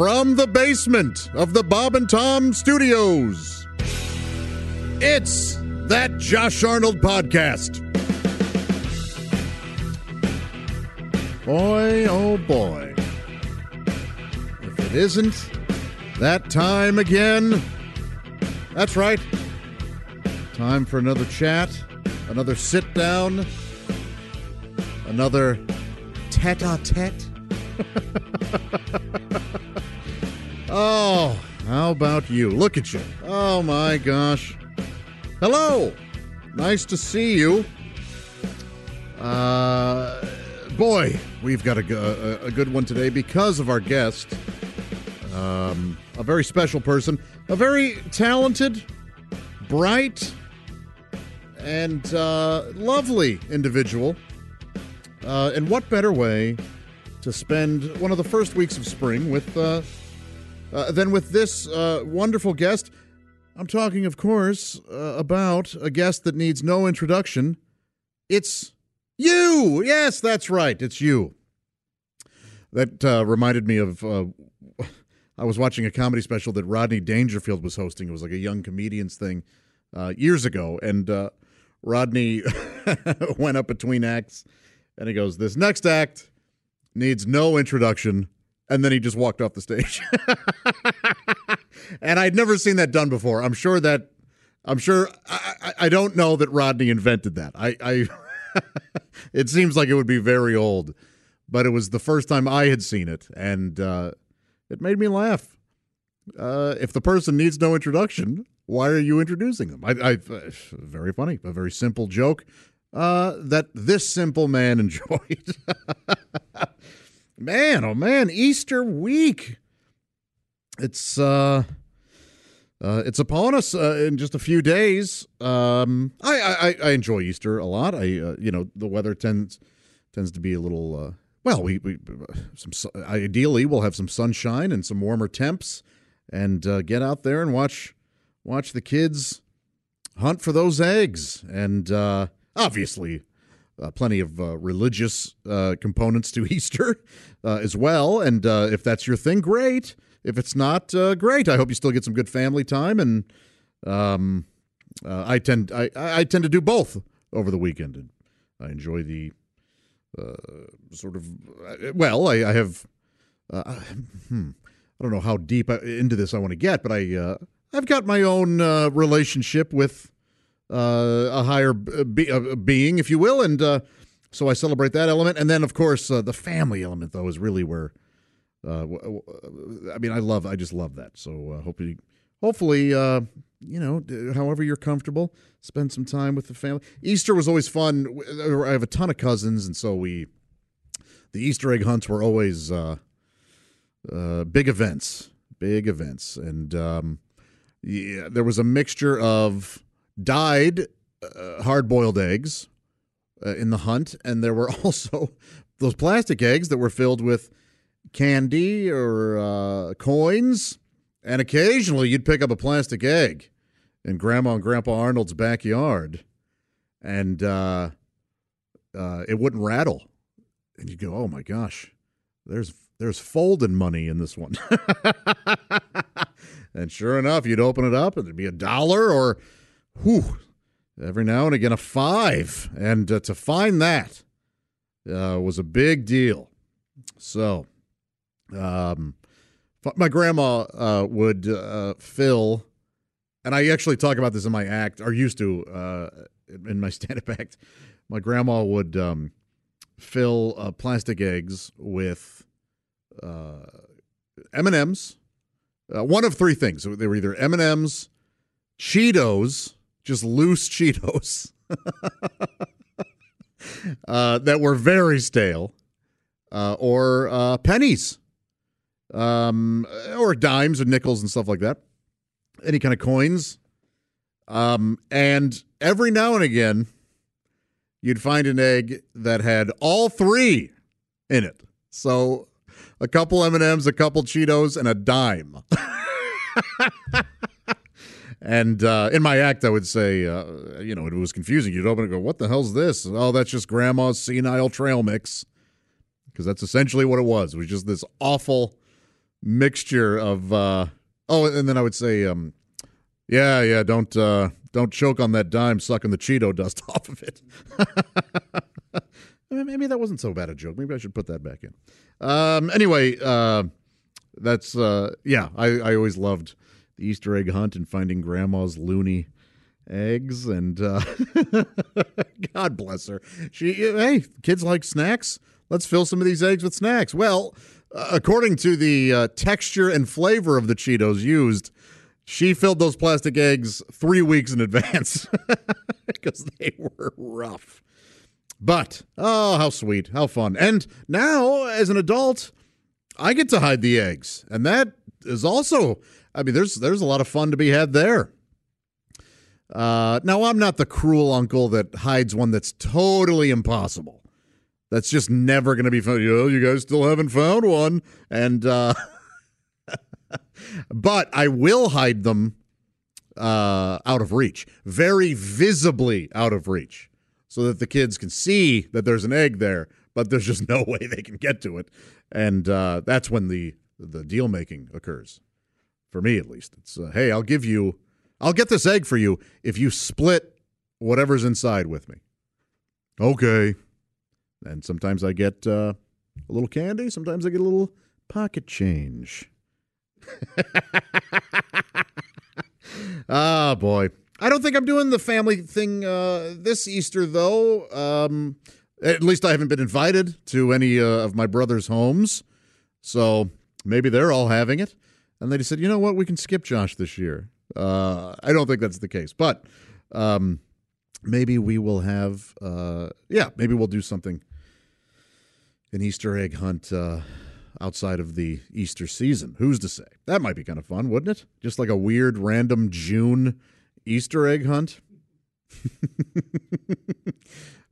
From the basement of the Bob and Tom Studios, it's that Josh Arnold podcast. Boy, oh boy. If it isn't that time again, that's right. Time for another chat, another sit down, another tete a tete. Oh, how about you? Look at you. Oh my gosh. Hello. Nice to see you. Uh, boy, we've got a, a, a good one today because of our guest. Um, a very special person, a very talented, bright, and uh, lovely individual. Uh, and what better way to spend one of the first weeks of spring with uh, uh, than with this uh, wonderful guest? I'm talking, of course, uh, about a guest that needs no introduction. It's you. Yes, that's right. It's you. That uh, reminded me of. Uh, I was watching a comedy special that Rodney Dangerfield was hosting. It was like a young comedians thing uh, years ago, and Rodney went up between acts, and he goes, "This next act needs no introduction." And then he just walked off the stage. and I'd never seen that done before. I'm sure that I'm sure I, I, don't know that Rodney invented that. I, I it seems like it would be very old, but it was the first time I had seen it, and uh, it made me laugh. Uh, if the person needs no introduction, why are you introducing them? I, I very funny, a very simple joke uh, that this simple man enjoyed. Man, oh man, Easter week. It's uh, uh, it's upon us uh, in just a few days. Um, I, I I enjoy Easter a lot. I uh, you know the weather tends tends to be a little uh, well. We we some ideally we'll have some sunshine and some warmer temps, and uh, get out there and watch watch the kids hunt for those eggs, and uh, obviously. Uh, plenty of uh, religious uh, components to Easter uh, as well, and uh, if that's your thing, great. If it's not, uh, great. I hope you still get some good family time, and um, I tend I, I tend to do both over the weekend. And I enjoy the sort of well. I, I have hmm, I don't know how deep into this I want to get, but I I've got my own relationship with a higher be- uh, being, if you will, and uh, so I celebrate that element. And then, of course, uh, the family element, though, is really where. Uh, I mean, I love, I just love that. So uh, hopefully, hopefully, uh, you know, however you're comfortable, spend some time with the family. Easter was always fun. I have a ton of cousins, and so we, the Easter egg hunts were always uh, uh, big events, big events, and um, yeah, there was a mixture of dyed uh, hard-boiled eggs uh, in the hunt, and there were also those plastic eggs that were filled with candy or uh, coins, and occasionally you'd pick up a plastic egg in Grandma and Grandpa Arnold's backyard, and uh, uh, it wouldn't rattle, and you'd go, "Oh my gosh, there's there's folding money in this one." and sure enough, you'd open it up, and there'd be a dollar or, whew, every now and again a five, and uh, to find that uh, was a big deal. So, um, my grandma uh, would uh, fill, and I actually talk about this in my act, or used to uh, in my stand-up act. My grandma would um, fill uh, plastic eggs with M and M's. Uh, one of three things. They were either M and M's, Cheetos, just loose Cheetos, uh, that were very stale, uh, or uh, pennies. um, or dimes and nickels and stuff like that. Any kind of coins. Um, and every now and again, you'd find an egg that had all three in it. So a couple M&Ms, a couple Cheetos, and a dime. and uh, in my act, I would say, uh, you know, it was confusing. You'd open it and go, what the hell's this? Oh, that's just grandma's senile trail mix. Because that's essentially what it was. It was just this awful mixture of, uh, oh, and then I would say, um, yeah, yeah, don't uh, don't choke on that dime sucking the Cheeto dust off of it. Maybe that wasn't so bad a joke. Maybe I should put that back in. Um, anyway, uh, that's uh, yeah. I, I always loved the Easter egg hunt and finding Grandma's loony eggs, and uh, God bless her. She hey, kids like snacks. Let's fill some of these eggs with snacks. Well, uh, according to the uh, texture and flavor of the Cheetos used, she filled those plastic eggs three weeks in advance because they were rough. But, oh, how sweet, how fun. And now, as an adult, I get to hide the eggs. And that is also, I mean, there's there's a lot of fun to be had there. Uh, now, I'm not the cruel uncle that hides one that's totally impossible. That's just never going to be fun. You know, you guys still haven't found one. And, uh, but I will hide them uh, out of reach, very visibly out of reach, so that the kids can see that there's an egg there, but there's just no way they can get to it, and uh, that's when the the deal making occurs. For me, at least, it's uh, hey, I'll give you, I'll get this egg for you if you split whatever's inside with me. Okay, and sometimes I get uh, a little candy, sometimes I get a little pocket change. Ah, oh, boy. I don't think I'm doing the family thing uh, this Easter, though. Um, at least I haven't been invited to any uh, of my brother's homes. So maybe they're all having it. And they said, you know what? We can skip Josh this year. Uh, I don't think that's the case. But um, maybe we will have, uh, yeah, maybe we'll do something an Easter egg hunt uh, outside of the Easter season. Who's to say? That might be kind of fun, wouldn't it? Just like a weird random June Easter egg hunt.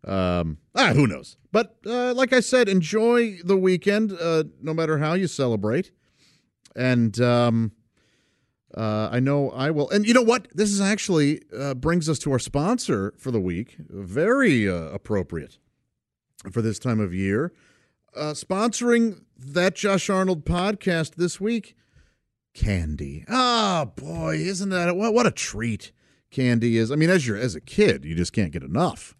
um, ah, who knows? But uh, like I said, enjoy the weekend, uh, no matter how you celebrate. And um, uh, I know I will. And you know what? This is actually uh, brings us to our sponsor for the week. Very uh, appropriate for this time of year uh, sponsoring that Josh Arnold podcast this week, candy. Oh boy, isn't that what, what a treat candy is? I mean, as you're as a kid, you just can't get enough,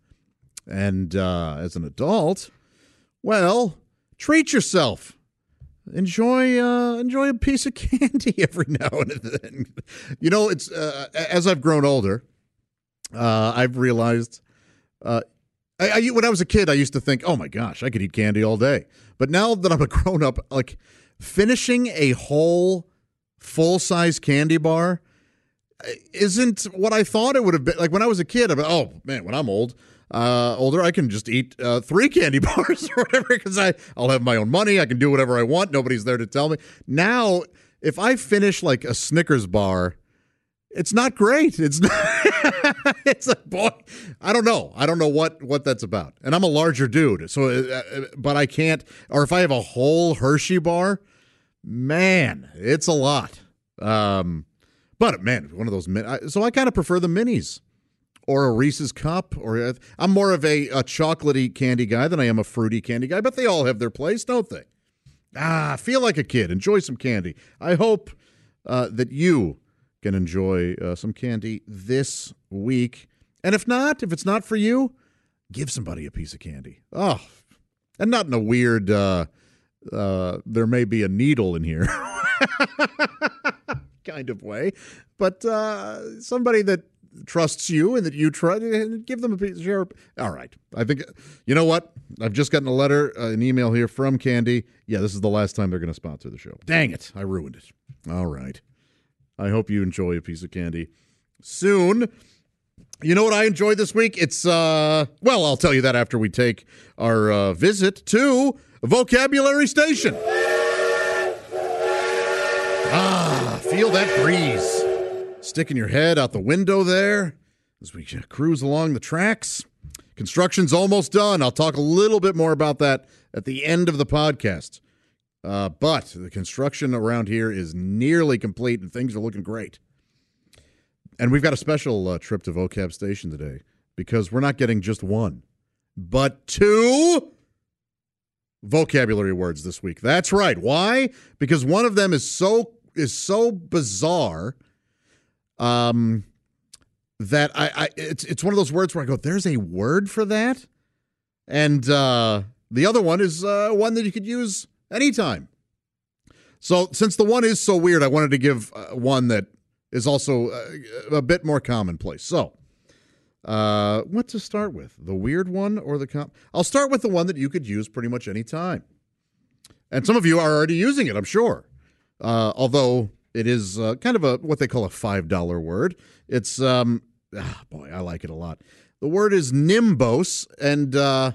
and uh, as an adult, well, treat yourself. Enjoy uh, enjoy a piece of candy every now and then. You know, it's uh, as I've grown older, uh, I've realized uh, I, I, when I was a kid, I used to think, "Oh my gosh, I could eat candy all day." But now that I'm a grown up, like finishing a whole full size candy bar uh, isn't what I thought it would have been. Like when I was a kid, I'm like, oh man, when I'm old, uh, older, I can just eat uh, three candy bars or whatever because I I'll have my own money. I can do whatever I want. Nobody's there to tell me. Now, if I finish like a Snickers bar it's not great. It's not, it's like boy, I don't know. I don't know what what that's about. And I'm a larger dude, so uh, uh, but I can't. Or if I have a whole Hershey bar, man, it's a lot. Um, but man, one of those min- so I kind of prefer the minis or a Reese's cup. Or I'm more of a, a chocolatey candy guy than I am a fruity candy guy. But they all have their place, don't they? Ah, feel like a kid. Enjoy some candy. I hope uh, that you can enjoy uh, some candy this week. And if not, if it's not for you, give somebody a piece of candy. Oh, and not in a weird, uh, uh, there may be a needle in here kind of way, but uh, somebody that trusts you and that you trust, give them a piece of share. All right. I think, you know what? I've just gotten a letter, uh, an email here from Candy. Yeah, this is the last time they're going to sponsor the show. Dang it. I ruined it. All right. I hope you enjoy a piece of candy soon. You know what I enjoyed this week? It's, uh, well, I'll tell you that after we take our uh, visit to Vocabulary Station. Ah, feel that breeze sticking your head out the window there as we cruise along the tracks. Construction's almost done. I'll talk a little bit more about that at the end of the podcast. Uh, but the construction around here is nearly complete and things are looking great. And we've got a special uh, trip to Vocab Station today because we're not getting just one, but two vocabulary words this week. That's right. Why? Because one of them is so is so bizarre um that I, I it's it's one of those words where I go, there's a word for that. And uh the other one is uh one that you could use anytime. So since the one is so weird, I wanted to give uh, one that is also uh, a bit more commonplace. So, uh, what to start with? The weird one or the comp? I'll start with the one that you could use pretty much any time. And some of you are already using it, I'm sure. Uh, although it is uh, kind of a what they call a five dollar word. It's um, ah, boy, I like it a lot. The word is nimbose, and uh,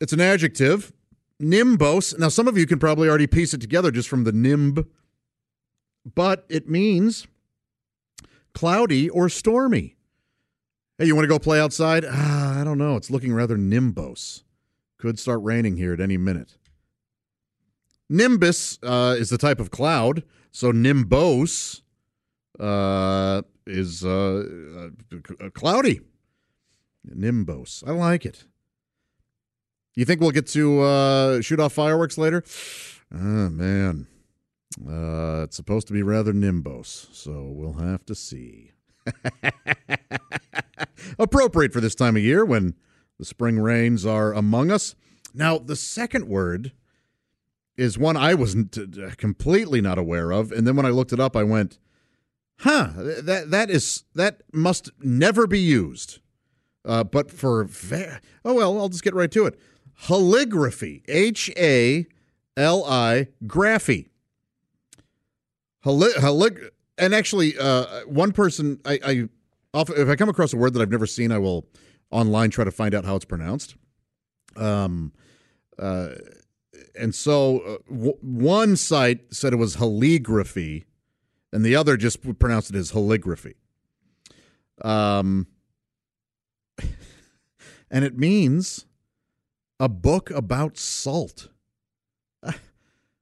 it's an adjective. Nimbose. Now, some of you can probably already piece it together just from the nimb, but it means cloudy or stormy. Hey, you want to go play outside? Ah, I don't know. It's looking rather nimbose. Could start raining here at any minute. Nimbus uh, is the type of cloud, so nimbose uh, is uh, uh cloudy. Nimbose. I like it. You think we'll get to uh, shoot off fireworks later? Oh, man. Uh, it's supposed to be rather nimbose, so we'll have to see. Appropriate for this time of year when the spring rains are among us. Now, the second word is one I was uh, completely not aware of, and then when I looked it up, I went, "Huh, that that is that must never be used." Uh, but for va- oh well, I'll just get right to it. Haligraphy, H A L I graphy. Halig- and actually, uh, one person I, I often, if I come across a word that I've never seen, I will online try to find out how it's pronounced. Um, uh, and so uh, w- one site said it was haligraphy, and the other just pronounced it as haligraphy. Um, and it means a book about salt.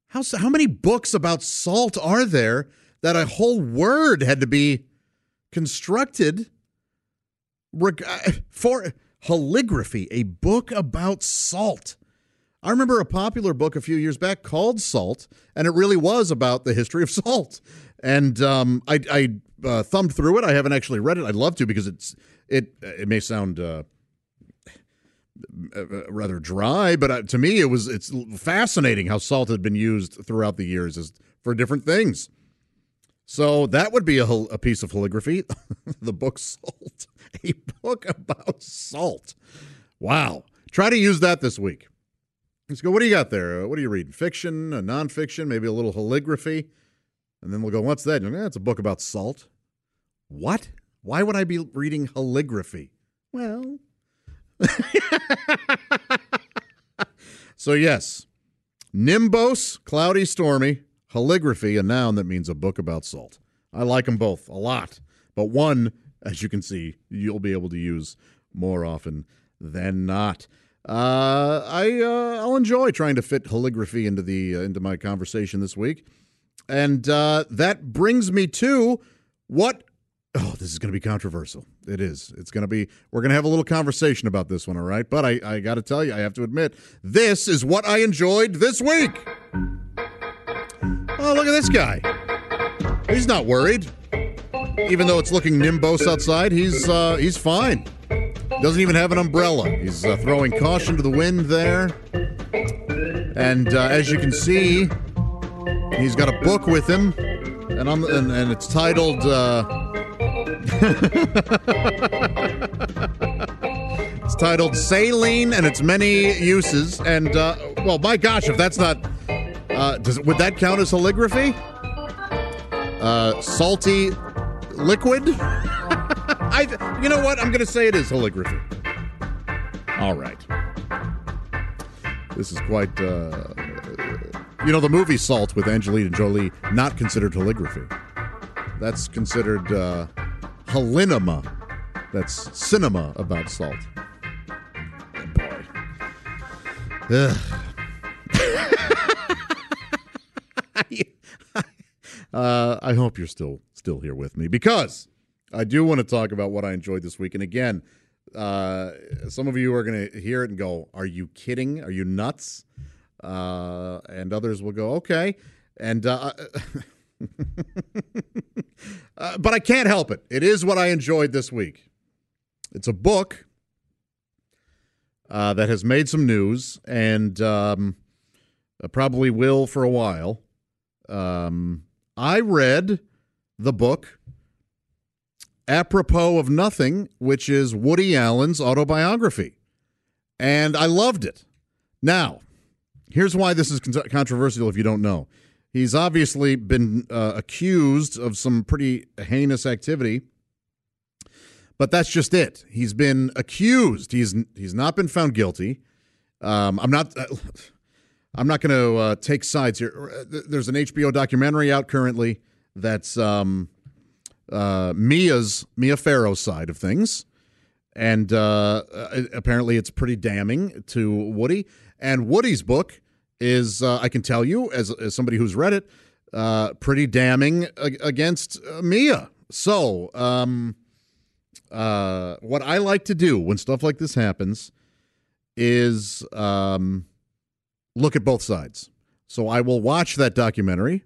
How how many books about salt are there that a whole word had to be constructed for haligraphy, a book about salt? I remember a popular book a few years back called Salt, and it really was about the history of salt. And um, I, I uh, thumbed through it. I haven't actually read it. I'd love to because it's it. It may sound uh, rather dry, but uh, to me, it was it's fascinating how salt had been used throughout the years as for different things. So that would be a, a piece of haligraphy. the book Salt, a book about salt. Wow. Try to use that this week. Let's go. What do you got there? What are you reading? Fiction, nonfiction, maybe a little haligraphy, and then we'll go. What's that? That's it's a book about salt. What? Why would I be reading haligraphy? Well, so yes, nimbose, cloudy, stormy, haligraphy, a noun that means a book about salt. I like them both a lot, but one, as you can see, you'll be able to use more often than not. Uh, I uh, I'll enjoy trying to fit haligraphy into the uh, into my conversation this week, and uh, that brings me to what. Oh, this is going to be controversial. It is. It's going to be. We're going to have a little conversation about this one, all right? But I I got to tell you, I have to admit, this is what I enjoyed this week. Oh, look at this guy. He's not worried, even though it's looking nimbose outside. He's uh, he's fine. Doesn't even have an umbrella. He's uh, throwing caution to the wind there. And uh, as you can see, he's got a book with him, and on the, and, and it's titled. Uh, it's titled "Saline and Its Many Uses." And uh, well, my gosh, if that's not, uh, does would that count as haligraphy? Uh, salty liquid. I, you know what? I'm going to say it is haligraphy. All right. This is quite, uh, You know, the movie Salt with Angelina Jolie, not considered haligraphy. That's considered uh, halinema. That's cinema about salt. Oh, boy. Ugh. uh, I hope you're still still here with me because I do want to talk about what I enjoyed this week. And again, uh, some of you are going to hear it and go, "Are you kidding? Are you nuts?" Uh, and others will go, "Okay." And uh, uh, but I can't help it. It is what I enjoyed this week. It's a book uh, that has made some news and um, uh, probably will for a while. Um, I read the book Apropos of Nothing, which is Woody Allen's autobiography, and I loved it. Now, here's why this is con- controversial if you don't know. He's obviously been uh, accused of some pretty heinous activity, but that's just it. He's been accused. He's he's not been found guilty. Um, I'm not. Uh, I'm not going to uh, take sides here. Uh, there's an HBO documentary out currently that's um, uh, Mia's Mia Farrow's side of things, and uh, uh, apparently it's pretty damning to Woody. And Woody's book is, uh, I can tell you, as, as somebody who's read it, uh, pretty damning against uh, Mia. So, um, uh, what I like to do when stuff like this happens is um, look at both sides. So I will watch that documentary,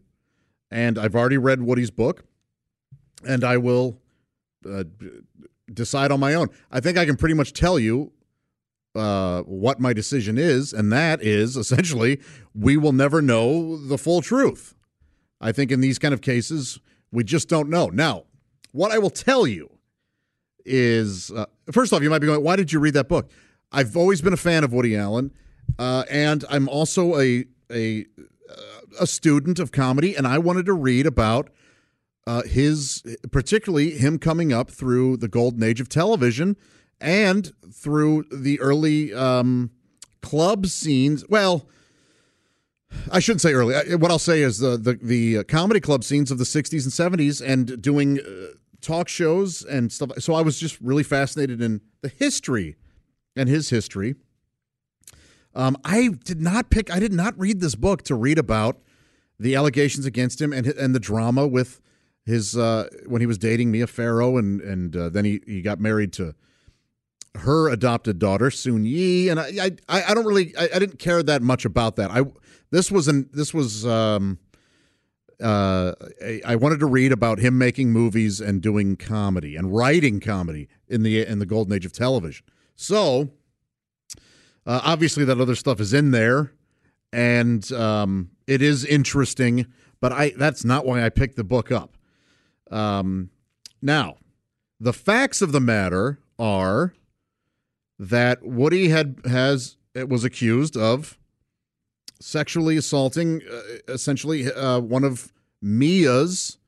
and I've already read Woody's book, and I will uh, decide on my own. I think I can pretty much tell you uh, what my decision is, and that is essentially we will never know the full truth. I think in these kind of cases, we just don't know. Now, what I will tell you is uh, first off, you might be going, why did you read that book? I've always been a fan of Woody Allen, uh, and I'm also a a a student of comedy, and I wanted to read about uh, his, particularly him coming up through the golden age of television and through the early um, club scenes. Well, I shouldn't say early. What I'll say is the the, the comedy club scenes of the '60s and '70s, and doing uh, talk shows and stuff. So I was just really fascinated in the history and his history. Um, I did not pick. I did not read this book to read about the allegations against him and and the drama with his uh, when he was dating Mia Farrow and and uh, then he he got married to her adopted daughter Soon Yi, and I I, I don't really I, I, didn't care that much about that. I this was an this was um uh I, I wanted to read about him making movies and doing comedy and writing comedy in the in the golden age of television. So uh, obviously that other stuff is in there, and um, it is interesting. But I that's not why I picked the book up. Um, now, the facts of the matter are that Woody had has was accused of sexually assaulting uh, essentially uh, one of Mia's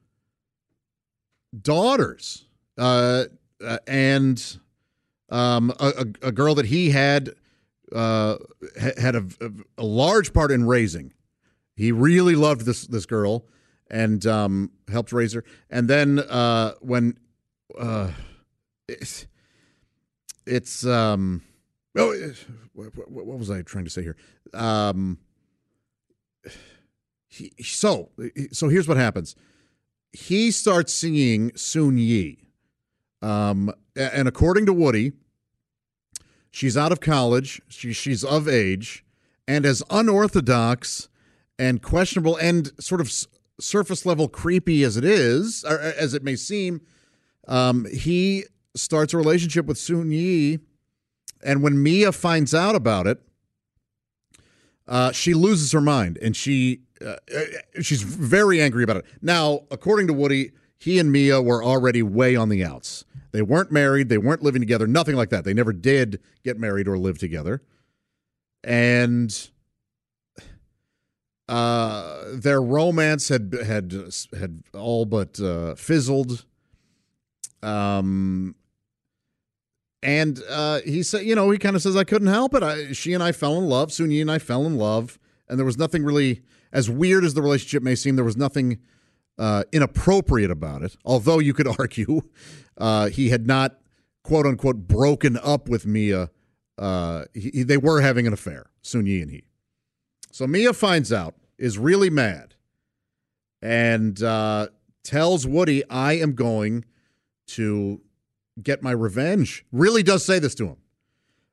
daughters, uh, uh and um, a, a, girl that he had uh, had a, a, large part in raising. He really loved this this girl and um, helped raise her. And then uh, when it's, it's um oh what, what, was I trying to say here? Um, he, so so here's what happens. He starts singing Soon Yi, um, and according to Woody, she's out of college. She, she's of age, and as unorthodox and questionable and sort of surface level creepy as it is, or as it may seem, um, he starts a relationship with Soon Yi, and when Mia finds out about it, uh, she loses her mind, and she uh, she's very angry about it. Now, according to Woody, he and Mia were already way on the outs. They weren't married, they weren't living together, nothing like that. They never did get married or live together, and uh, their romance had had had all but uh, fizzled. Um, and uh, he said, you know, he kind of says, I couldn't help it. I, she and I fell in love. Soon and I fell in love. And there was nothing really. as weird as the relationship may seem, there was nothing uh, inappropriate about it. Although you could argue uh, he had not, quote unquote, broken up with Mia. Uh, he, they were having an affair, Soon-Yi and he. So Mia finds out, is really mad, and uh, tells Woody, I am going to get my revenge. Really does say this to him.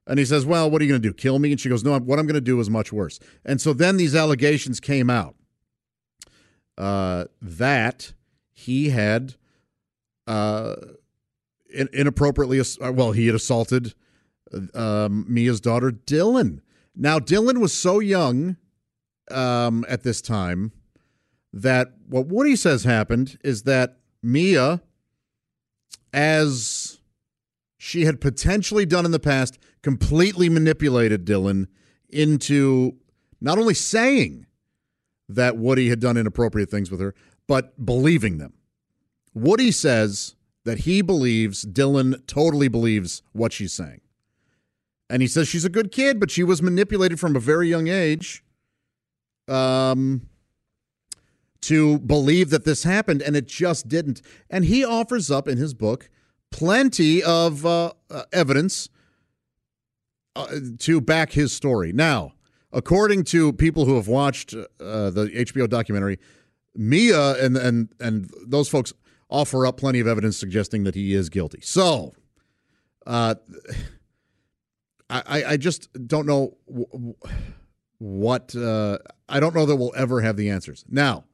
And he says, Well, what are you going to do? Kill me? And she goes, No, what I'm going to do is much worse. And so then these allegations came out uh, that he had uh, inappropriately, uh, well, he had assaulted um, Mia's daughter, Dylan. Now, Dylan was so young um, at this time that what Woody says happened is that Mia, as she had potentially done in the past, completely manipulated Dylan into not only saying that Woody had done inappropriate things with her, but believing them. Woody says that he believes Dylan totally believes what she's saying. And he says she's a good kid, but she was manipulated from a very young age um, to believe that this happened, and it just didn't. And he offers up in his book plenty of uh, uh, evidence uh, to back his story. Now, according to people who have watched uh, the HBO documentary, Mia and and and those folks offer up plenty of evidence suggesting that he is guilty. So, uh, I I just don't know what uh, I don't know that we'll ever have the answers. Now,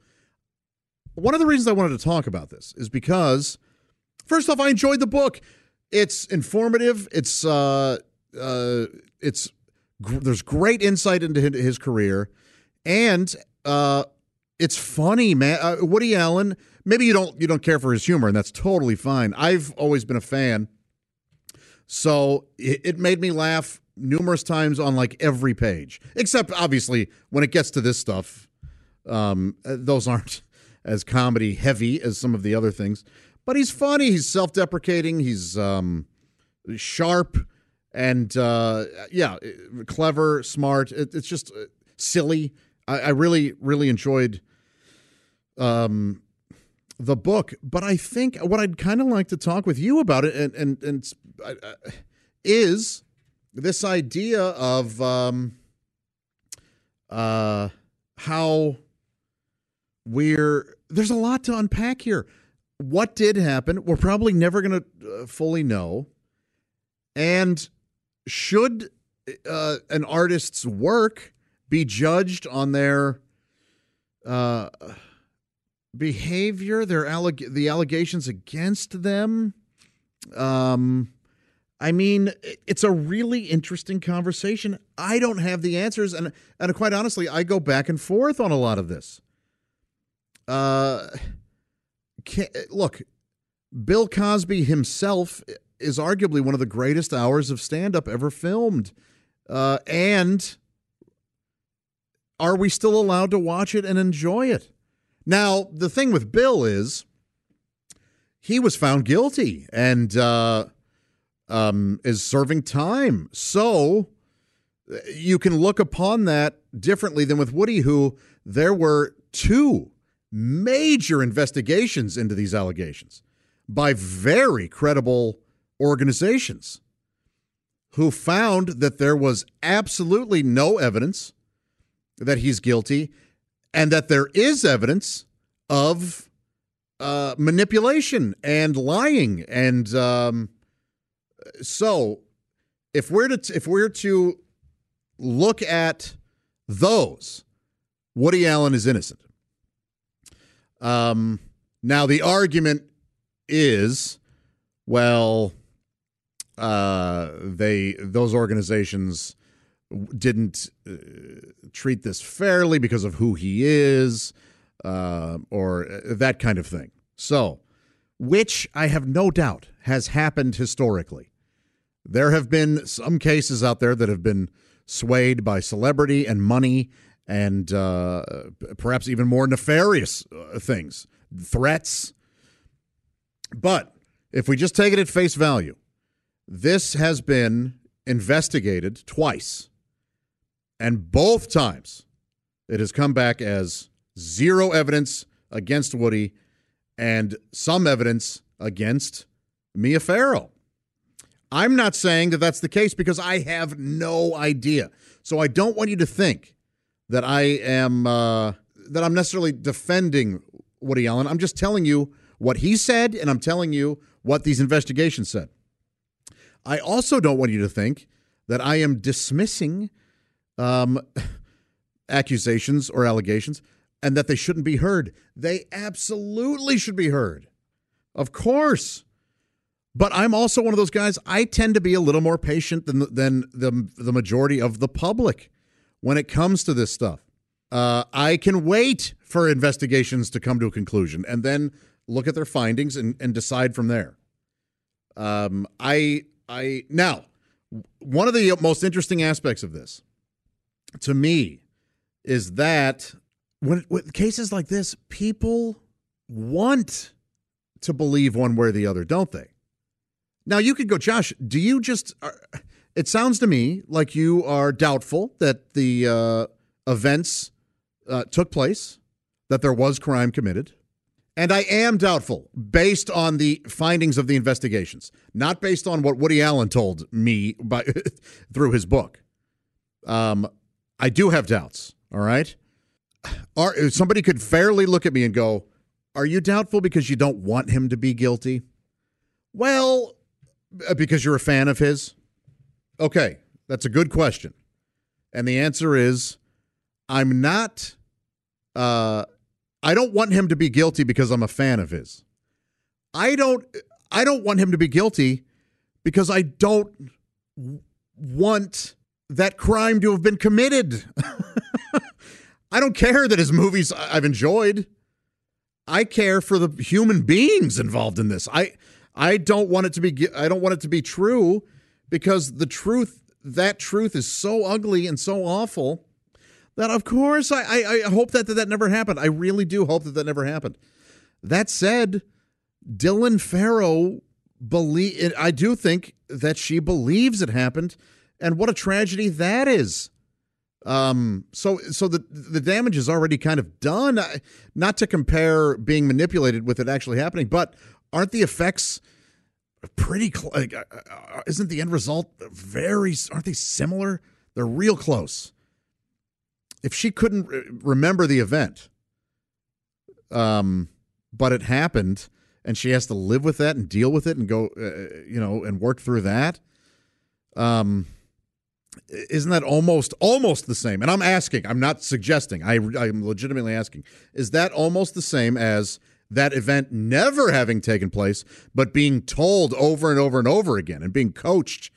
one of the reasons I wanted to talk about this is because, first off, I enjoyed the book. It's informative. It's uh, uh, it's there's great insight into his career, and uh, it's funny, man. Uh, Woody Allen. Maybe you don't you don't care for his humor, and that's totally fine. I've always been a fan, so it, it made me laugh numerous times on like every page, except obviously when it gets to this stuff. Um, uh, those aren't as comedy heavy as some of the other things, but he's funny. He's self deprecating. He's um, sharp and uh, yeah, clever, smart. It, it's just uh, silly. I, I, really, really enjoyed um, the book, but I think what I'd kind of like to talk with you about it and and and uh, is this idea of um, uh, how we're there's a lot to unpack here. What did happen? We're probably never going to uh, fully know. And should uh, an artist's work be judged on their uh, behavior, their alleg- the allegations against them? Um, I mean, it's a really interesting conversation. I don't have the answers, and and quite honestly, I go back and forth on a lot of this. Uh, can, look, Bill Cosby himself is arguably one of the greatest hours of stand up ever filmed. Uh, and are we still allowed to watch it and enjoy it? Now, the thing with Bill is he was found guilty and uh, um, is serving time. So you can look upon that differently than with Woody, who there were two major investigations into these allegations by very credible organizations who found that there was absolutely no evidence that he's guilty and that there is evidence of uh, manipulation and lying and um, so if we're to if we're to look at those woody allen is innocent um, now the argument is well uh, they those organizations didn't uh, treat this fairly because of who he is uh, or uh, that kind of thing. So, which I have no doubt has happened historically. There have been some cases out there that have been swayed by celebrity and money and uh, perhaps even more nefarious uh, things, threats. But if we just take it at face value, this has been investigated twice. And both times It has come back as zero evidence against Woody and some evidence against Mia Farrow. I'm not saying that that's the case because I have no idea. So I don't want you to think that I am uh, that I'm necessarily defending Woody Allen. I'm just telling you what he said, and I'm telling you what these investigations said. I also don't want you to think that I am dismissing um, accusations or allegations and that they shouldn't be heard. They absolutely should be heard. Of course. But I'm also one of those guys. I tend to be a little more patient than than the the majority of the public when it comes to this stuff. Uh, I can wait for investigations to come to a conclusion and then look at their findings and, and decide from there. Um, I I now one of the most interesting aspects of this to me is that when with cases like this, people want to believe one way or the other, don't they? Now you could go, Josh. Do you just? Uh, it sounds to me like you are doubtful that the uh, events uh, took place, that there was crime committed, and I am doubtful based on the findings of the investigations, not based on what Woody Allen told me by through his book. Um, I do have doubts. All right, are somebody could fairly look at me and go, "Are you doubtful because you don't want him to be guilty?" Well, because you're a fan of his? Okay, that's a good question. And the answer is I'm not uh I don't want him to be guilty because I'm a fan of his. I don't I don't want him to be guilty because I don't want that crime to have been committed. I don't care that his movies I've enjoyed. I care for the human beings involved in this. I I don't want it to be I don't want it to be true because the truth that truth is so ugly and so awful that of course I, I, I hope that, that that never happened. I really do hope that that never happened. That said, Dylan Farrow believe I do think that she believes it happened, and what a tragedy that is. Um, so so the the damage is already kind of done. Not to compare being manipulated with it actually happening, but aren't the effects pretty close? Like, uh, uh, isn't the end result very? Aren't they similar? They're real close. If she couldn't re- remember the event, um, but it happened, and she has to live with that and deal with it and go, uh, you know, and work through that. Um, isn't that almost almost the same? And I'm asking, I'm not suggesting. I I'm legitimately asking. Is that almost the same as that event never having taken place, but being told over and over and over again and being coached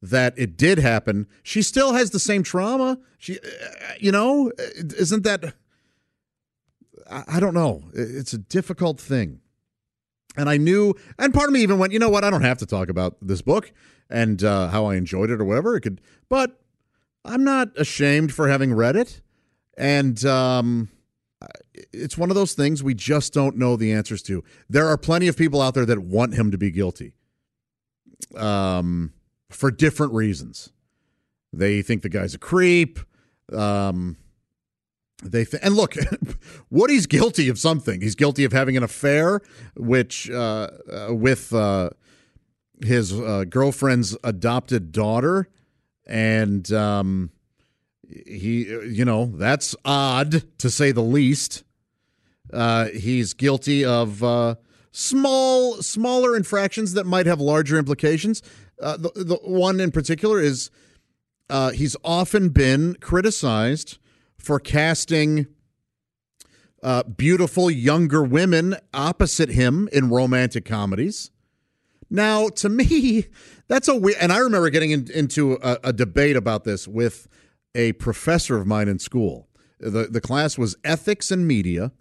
that it did happen, she still has the same trauma. She, uh, you know, isn't that? I don't know. It's a difficult thing. And I knew, and part of me even went, you know what? I don't have to talk about this book and uh, how I enjoyed it or whatever. It could, but I'm not ashamed for having read it. And, um, it's one of those things we just don't know the answers to. There are plenty of people out there that want him to be guilty um, for different reasons. They think the guy's a creep. Um, they th- and look, Woody's guilty of something. He's guilty of having an affair, which uh, uh, with uh, his uh, girlfriend's adopted daughter, and um, he, you know, that's odd to say the least. Uh, he's guilty of uh, small, smaller infractions that might have larger implications. Uh, the, the one in particular is uh, he's often been criticized for casting uh, beautiful younger women opposite him in romantic comedies. Now, to me, that's a weird. And I remember getting in, into a, a debate about this with a professor of mine in school. The, the class was ethics and media.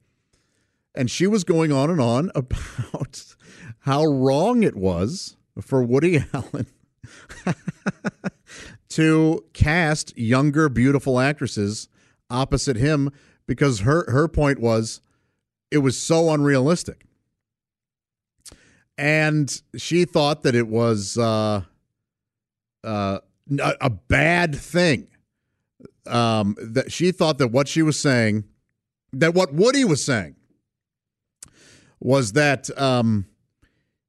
And she was going on and on about how wrong it was for Woody Allen to cast younger, beautiful actresses opposite him because her, her point was it was so unrealistic. And she thought that it was uh, uh, a bad thing um, that she thought that what she was saying, that what Woody was saying, was that um,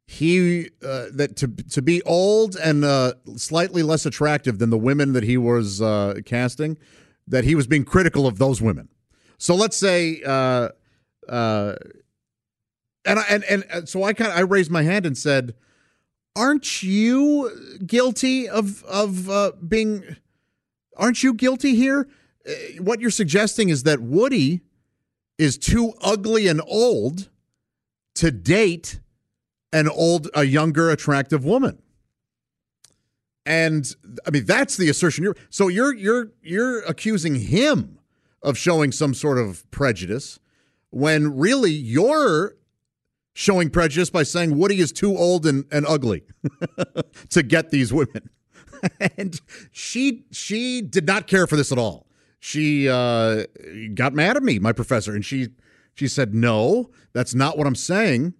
he uh, that to to be old and uh, slightly less attractive than the women that he was uh, casting, that he was being critical of those women. So let's say, uh, uh, and and and so I kind I raised my hand and said, "Aren't you guilty of of uh, being?" Aren't you guilty here? Uh, what you're suggesting is that Woody is too ugly and old to date an old, a younger, attractive woman. And I mean, that's the assertion. You're so you're you're you're accusing him of showing some sort of prejudice when really you're showing prejudice by saying Woody is too old and, and ugly to get these women. and she she did not care for this at all. She uh, got mad at me, my professor, and she she said, "No, that's not what I'm saying.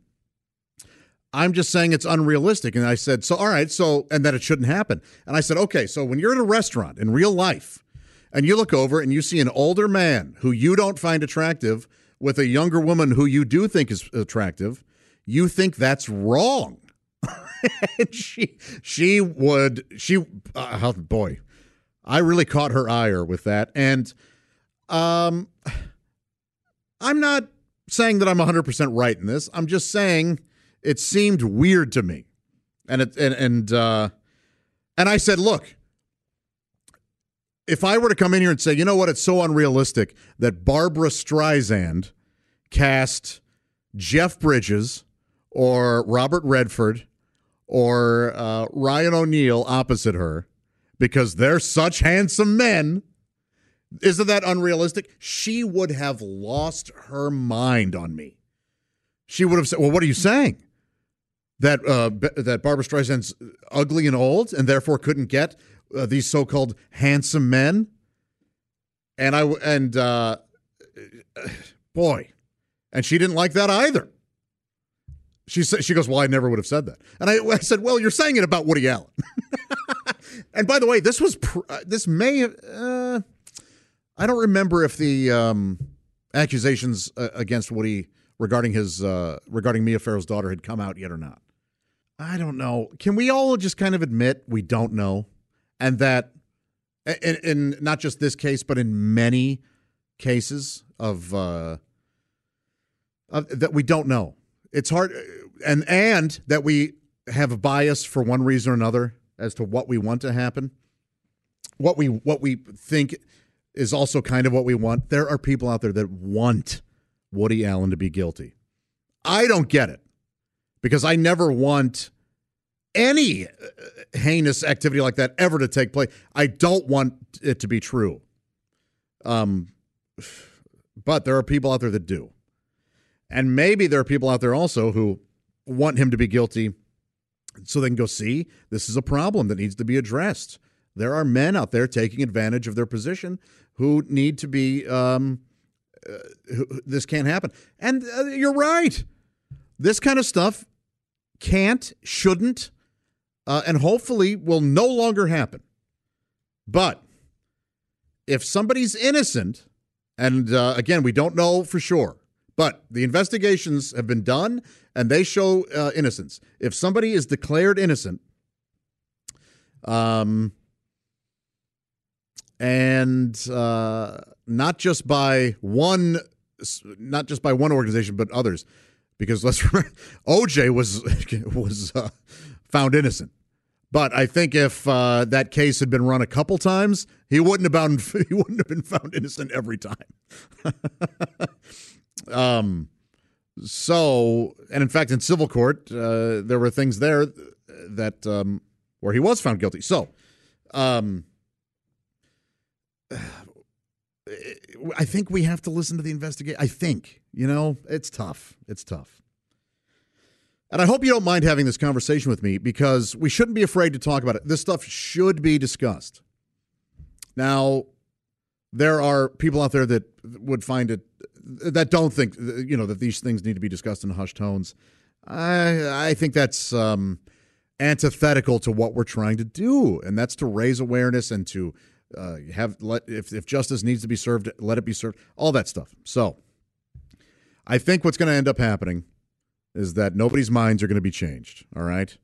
I'm just saying it's unrealistic." And I said, "So all right, so and that it shouldn't happen." And I said, "Okay, so when you're at a restaurant in real life, and you look over and you see an older man who you don't find attractive with a younger woman who you do think is attractive, you think that's wrong." and she she would she uh, oh boy i really caught her ire with that and um i'm not saying that i'm 100% right in this i'm just saying it seemed weird to me and it and and uh and i said look if i were to come in here and say you know what it's so unrealistic that barbara streisand cast jeff bridges or robert redford or uh, Ryan O'Neal opposite her because they're such handsome men. Isn't that unrealistic? She would have lost her mind on me. She would have said, "Well, what are you saying? That uh, that Barbara Streisand's ugly and old, and therefore couldn't get uh, these so-called handsome men?" And I and uh, boy, and she didn't like that either. She said, she goes, well, I never would have said that. And I, I said, well, you're saying it about Woody Allen. and by the way, this was pr- uh, this may uh, I don't remember if the um, accusations uh, against Woody regarding his uh, regarding Mia Farrow's daughter had come out yet or not. I don't know. Can we all just kind of admit we don't know, and that in, in not just this case, but in many cases of, uh, of that we don't know it's hard and and that we have a bias for one reason or another as to what we want to happen what we what we think is also kind of what we want. There are people out there that want Woody Allen to be guilty. I don't get it because i never want any uh, heinous activity like that ever to take place i don't want it to be true. Um but there are people out there that do. And maybe there are people out there also who want him to be guilty so they can go see this is a problem that needs to be addressed. There are men out there taking advantage of their position who need to be, um, uh, who, this can't happen. And uh, you're right. This kind of stuff can't, shouldn't, uh, and hopefully will no longer happen. But if somebody's innocent, and uh, again, we don't know for sure, but the investigations have been done and they show uh, innocence. If somebody is declared innocent, um, and uh, not just by one, not just by one organization, but others, because let's remember, OJ was was uh, found innocent. But I think if uh, that case had been run a couple times, he wouldn't have been he wouldn't have been found innocent every time. Um, so, and in fact, in civil court, uh, there were things there that um, where he was found guilty. So, um, I think we have to listen to the investigation. I think, you know, it's tough. It's tough. And I hope you don't mind having this conversation with me because we shouldn't be afraid to talk about it. This stuff should be discussed. Now, there are people out there that would find it that don't think you know that these things need to be discussed in hushed tones. I I think that's um, antithetical to what we're trying to do, and that's to raise awareness and to uh, have let if if justice needs to be served, let it be served. All that stuff. So, I think what's going to end up happening is that nobody's minds are going to be changed. All right.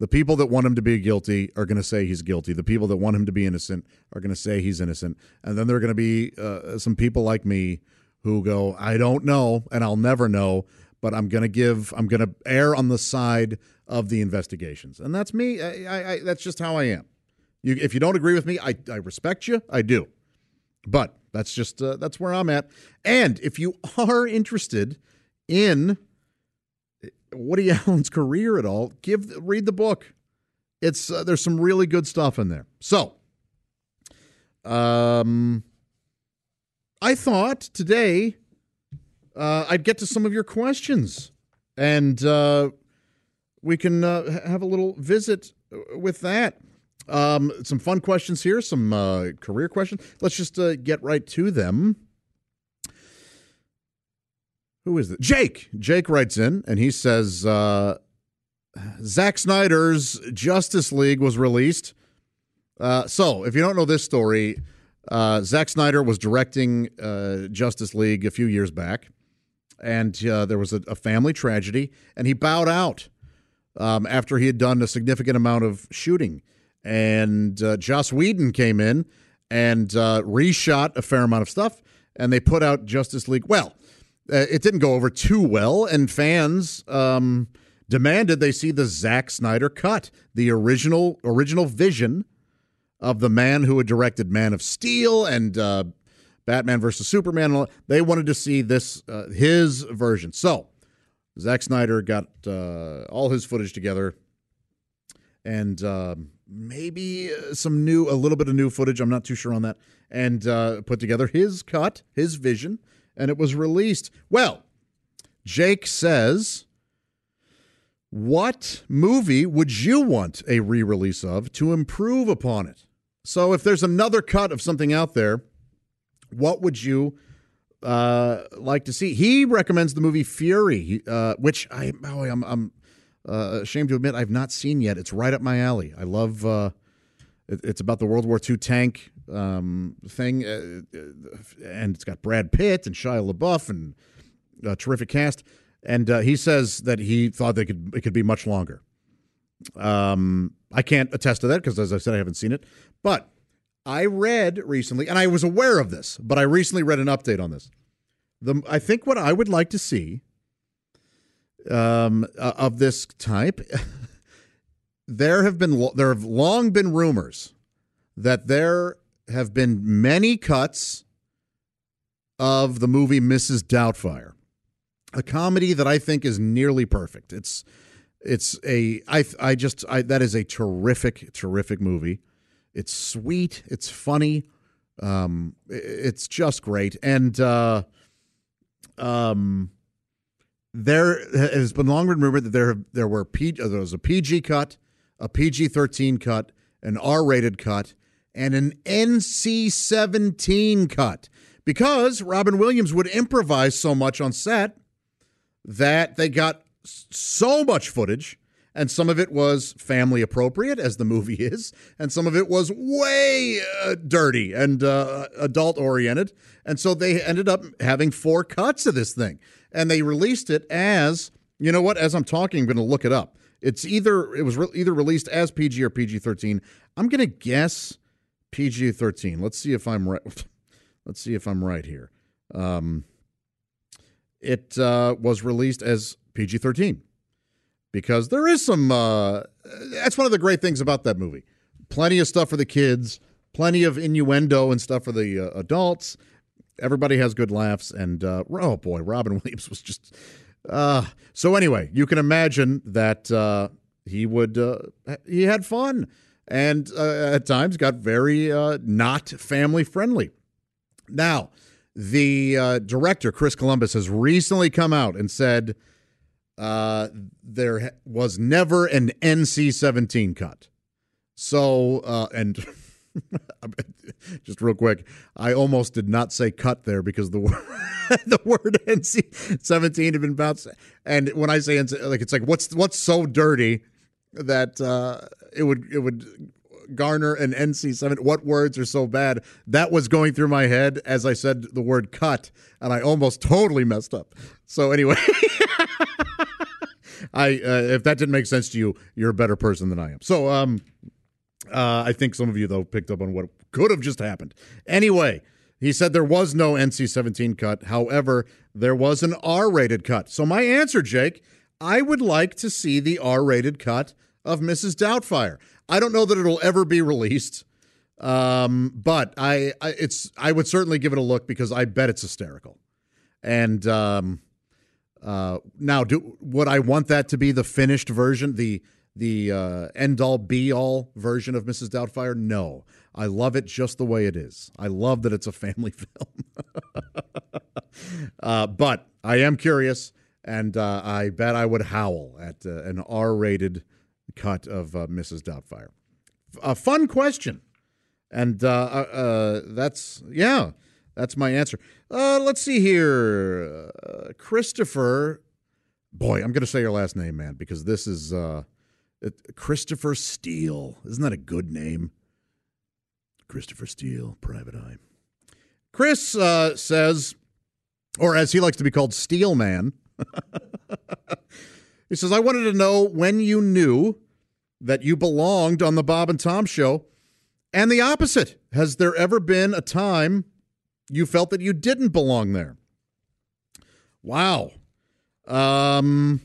The people that want him to be guilty are going to say he's guilty. The people that want him to be innocent are going to say he's innocent. And then there are going to be uh, some people like me who go, I don't know, and I'll never know, but I'm going to give, I'm going to err on the side of the investigations. And that's me. I, I, I, that's just how I am. You, if you don't agree with me, I, I respect you. I do. But that's just, uh, that's where I'm at. And if you are interested in Woody Allen's career at all, give read the book. It's uh, there's some really good stuff in there. So, um, I thought today uh, I'd get to some of your questions, and uh, we can uh, have a little visit with that. Um, some fun questions here, some uh, career questions. Let's just uh, get right to them. Who is it? Jake. Jake writes in and he says uh, Zack Snyder's Justice League was released. Uh, so, if you don't know this story, uh, Zack Snyder was directing uh, Justice League a few years back, and uh, there was a, a, family tragedy, and he bowed out um, after he had done a significant amount of shooting. And uh, Joss Whedon came in and uh, reshot a fair amount of stuff, and they put out Justice League. Well, uh, it didn't go over too well, and fans um, demanded they see the Zack Snyder cut, the original original vision of the man who had directed Man of Steel and uh, Batman versus Superman. They wanted to see this uh, his version. So Zack Snyder got uh, all his footage together, and um, maybe uh, some new, a little bit of new footage. I'm not too sure on that, and uh, put together his cut, his vision and it was released. Well, Jake says, What movie would you want a re release of to improve upon it? So if there's another cut of something out there, what would you uh, like to see? He recommends the movie Fury, uh, which I, oh, I'm, I'm uh, ashamed to admit I've not seen yet. It's right up my alley. I love. Uh, it's about the World War II tank um, thing, uh, uh, and it's got Brad Pitt and Shia LaBeouf and a terrific cast. And uh, he says that he thought they could it could be much longer. Um, I can't attest to that because, as I said, I haven't seen it. But I read recently, and I was aware of this, but I recently read an update on this. The I think what I would like to see um, uh, of this type. there have been there have long been rumors that there have been many cuts of the movie Mrs. Doubtfire, a comedy that I think is nearly perfect. It's it's a I I just I that is a terrific terrific movie. It's sweet, it's funny, um, it's just great, and uh, um, there has been long rumored that there there were P, there was a PG cut a PG 13 cut, an R rated cut, and an NC 17 cut because Robin Williams would improvise so much on set that they got so much footage. And some of it was family appropriate, as the movie is, and some of it was way uh, dirty and uh, adult oriented. And so they ended up having four cuts of this thing. And they released it as, you know what, as I'm talking, I'm going to look it up. It's either it was re- either released as PG or PG thirteen. I'm gonna guess PG thirteen. Let's see if I'm right. Let's see if I'm right here. Um, it uh, was released as PG thirteen because there is some. Uh, that's one of the great things about that movie. Plenty of stuff for the kids. Plenty of innuendo and stuff for the uh, adults. Everybody has good laughs, and uh, oh boy, Robin Williams was just uh, so anyway, you can imagine that uh, he would uh, he had fun and uh, at times got very uh, not family friendly. Now, the director Chris Columbus has recently come out and said there was never an NC-17 cut. So and. just real quick, I almost did not say cut there because the word the word NC seventeen had been bounced. And when I say NC, like it's like what's what's so dirty that uh, it would it would garner an NC7. What words are so bad? That was going through my head as I said the word cut, and I almost totally messed up. So anyway, I uh, if that didn't make sense to you, you're a better person than I am. So um, uh, I think some of you though picked up on what could have just happened. Anyway. He said there was no NC 17 cut. However, there was an R rated cut. So, my answer, Jake, I would like to see the R rated cut of Mrs. Doubtfire. I don't know that it'll ever be released, um, but I, I, it's I would certainly give it a look because I bet it's hysterical. And um, uh, now, do would I want that to be the finished version, the the uh, end all be all version of Mrs. Doubtfire? No, I love it just the way it is. I love that it's a family film. uh, but I am curious, and uh, I bet I would howl at uh, an R rated cut of uh, Mrs. Doubtfire. A fun question. And uh, that's, yeah, that's my answer. let's see here. Christopher, boy, I'm going to say your last name, man, because this is. Christopher Steele. Isn't that a good name? Christopher Steele, Private Eye. Chris uh, says, or as he likes to be called, Steel Man. he says, I wanted to know when you knew that you belonged on the Bob and Tom show and the opposite. Has there ever been a time you felt that you didn't belong there? Wow. Um,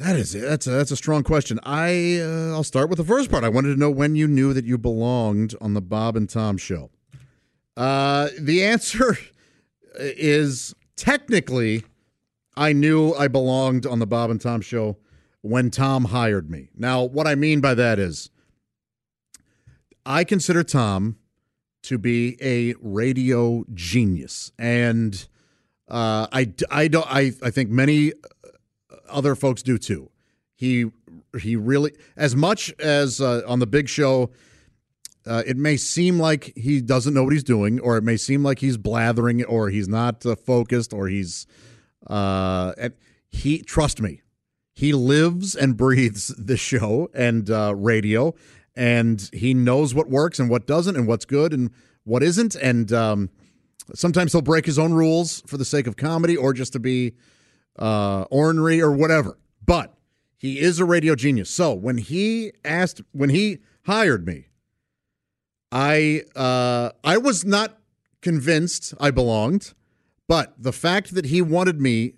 that is. That's a, that's a strong question. I uh, I'll start with the first part. I wanted to know when you knew that you belonged on the Bob and Tom show. Uh, the answer is technically, I knew I belonged on the Bob and Tom show when Tom hired me. Now, what I mean by that is, I consider Tom to be a radio genius, and uh, I I don't I I think many other folks do too. He he really as much as uh, on the big show uh, it may seem like he doesn't know what he's doing or it may seem like he's blathering or he's not uh, focused or he's uh he trust me he lives and breathes the show and uh, radio and he knows what works and what doesn't and what's good and what isn't and um, sometimes he'll break his own rules for the sake of comedy or just to be uh, ornery or whatever. But he is a radio genius. So when he asked, when he hired me, I uh, I was not convinced I belonged, but the fact that he wanted me,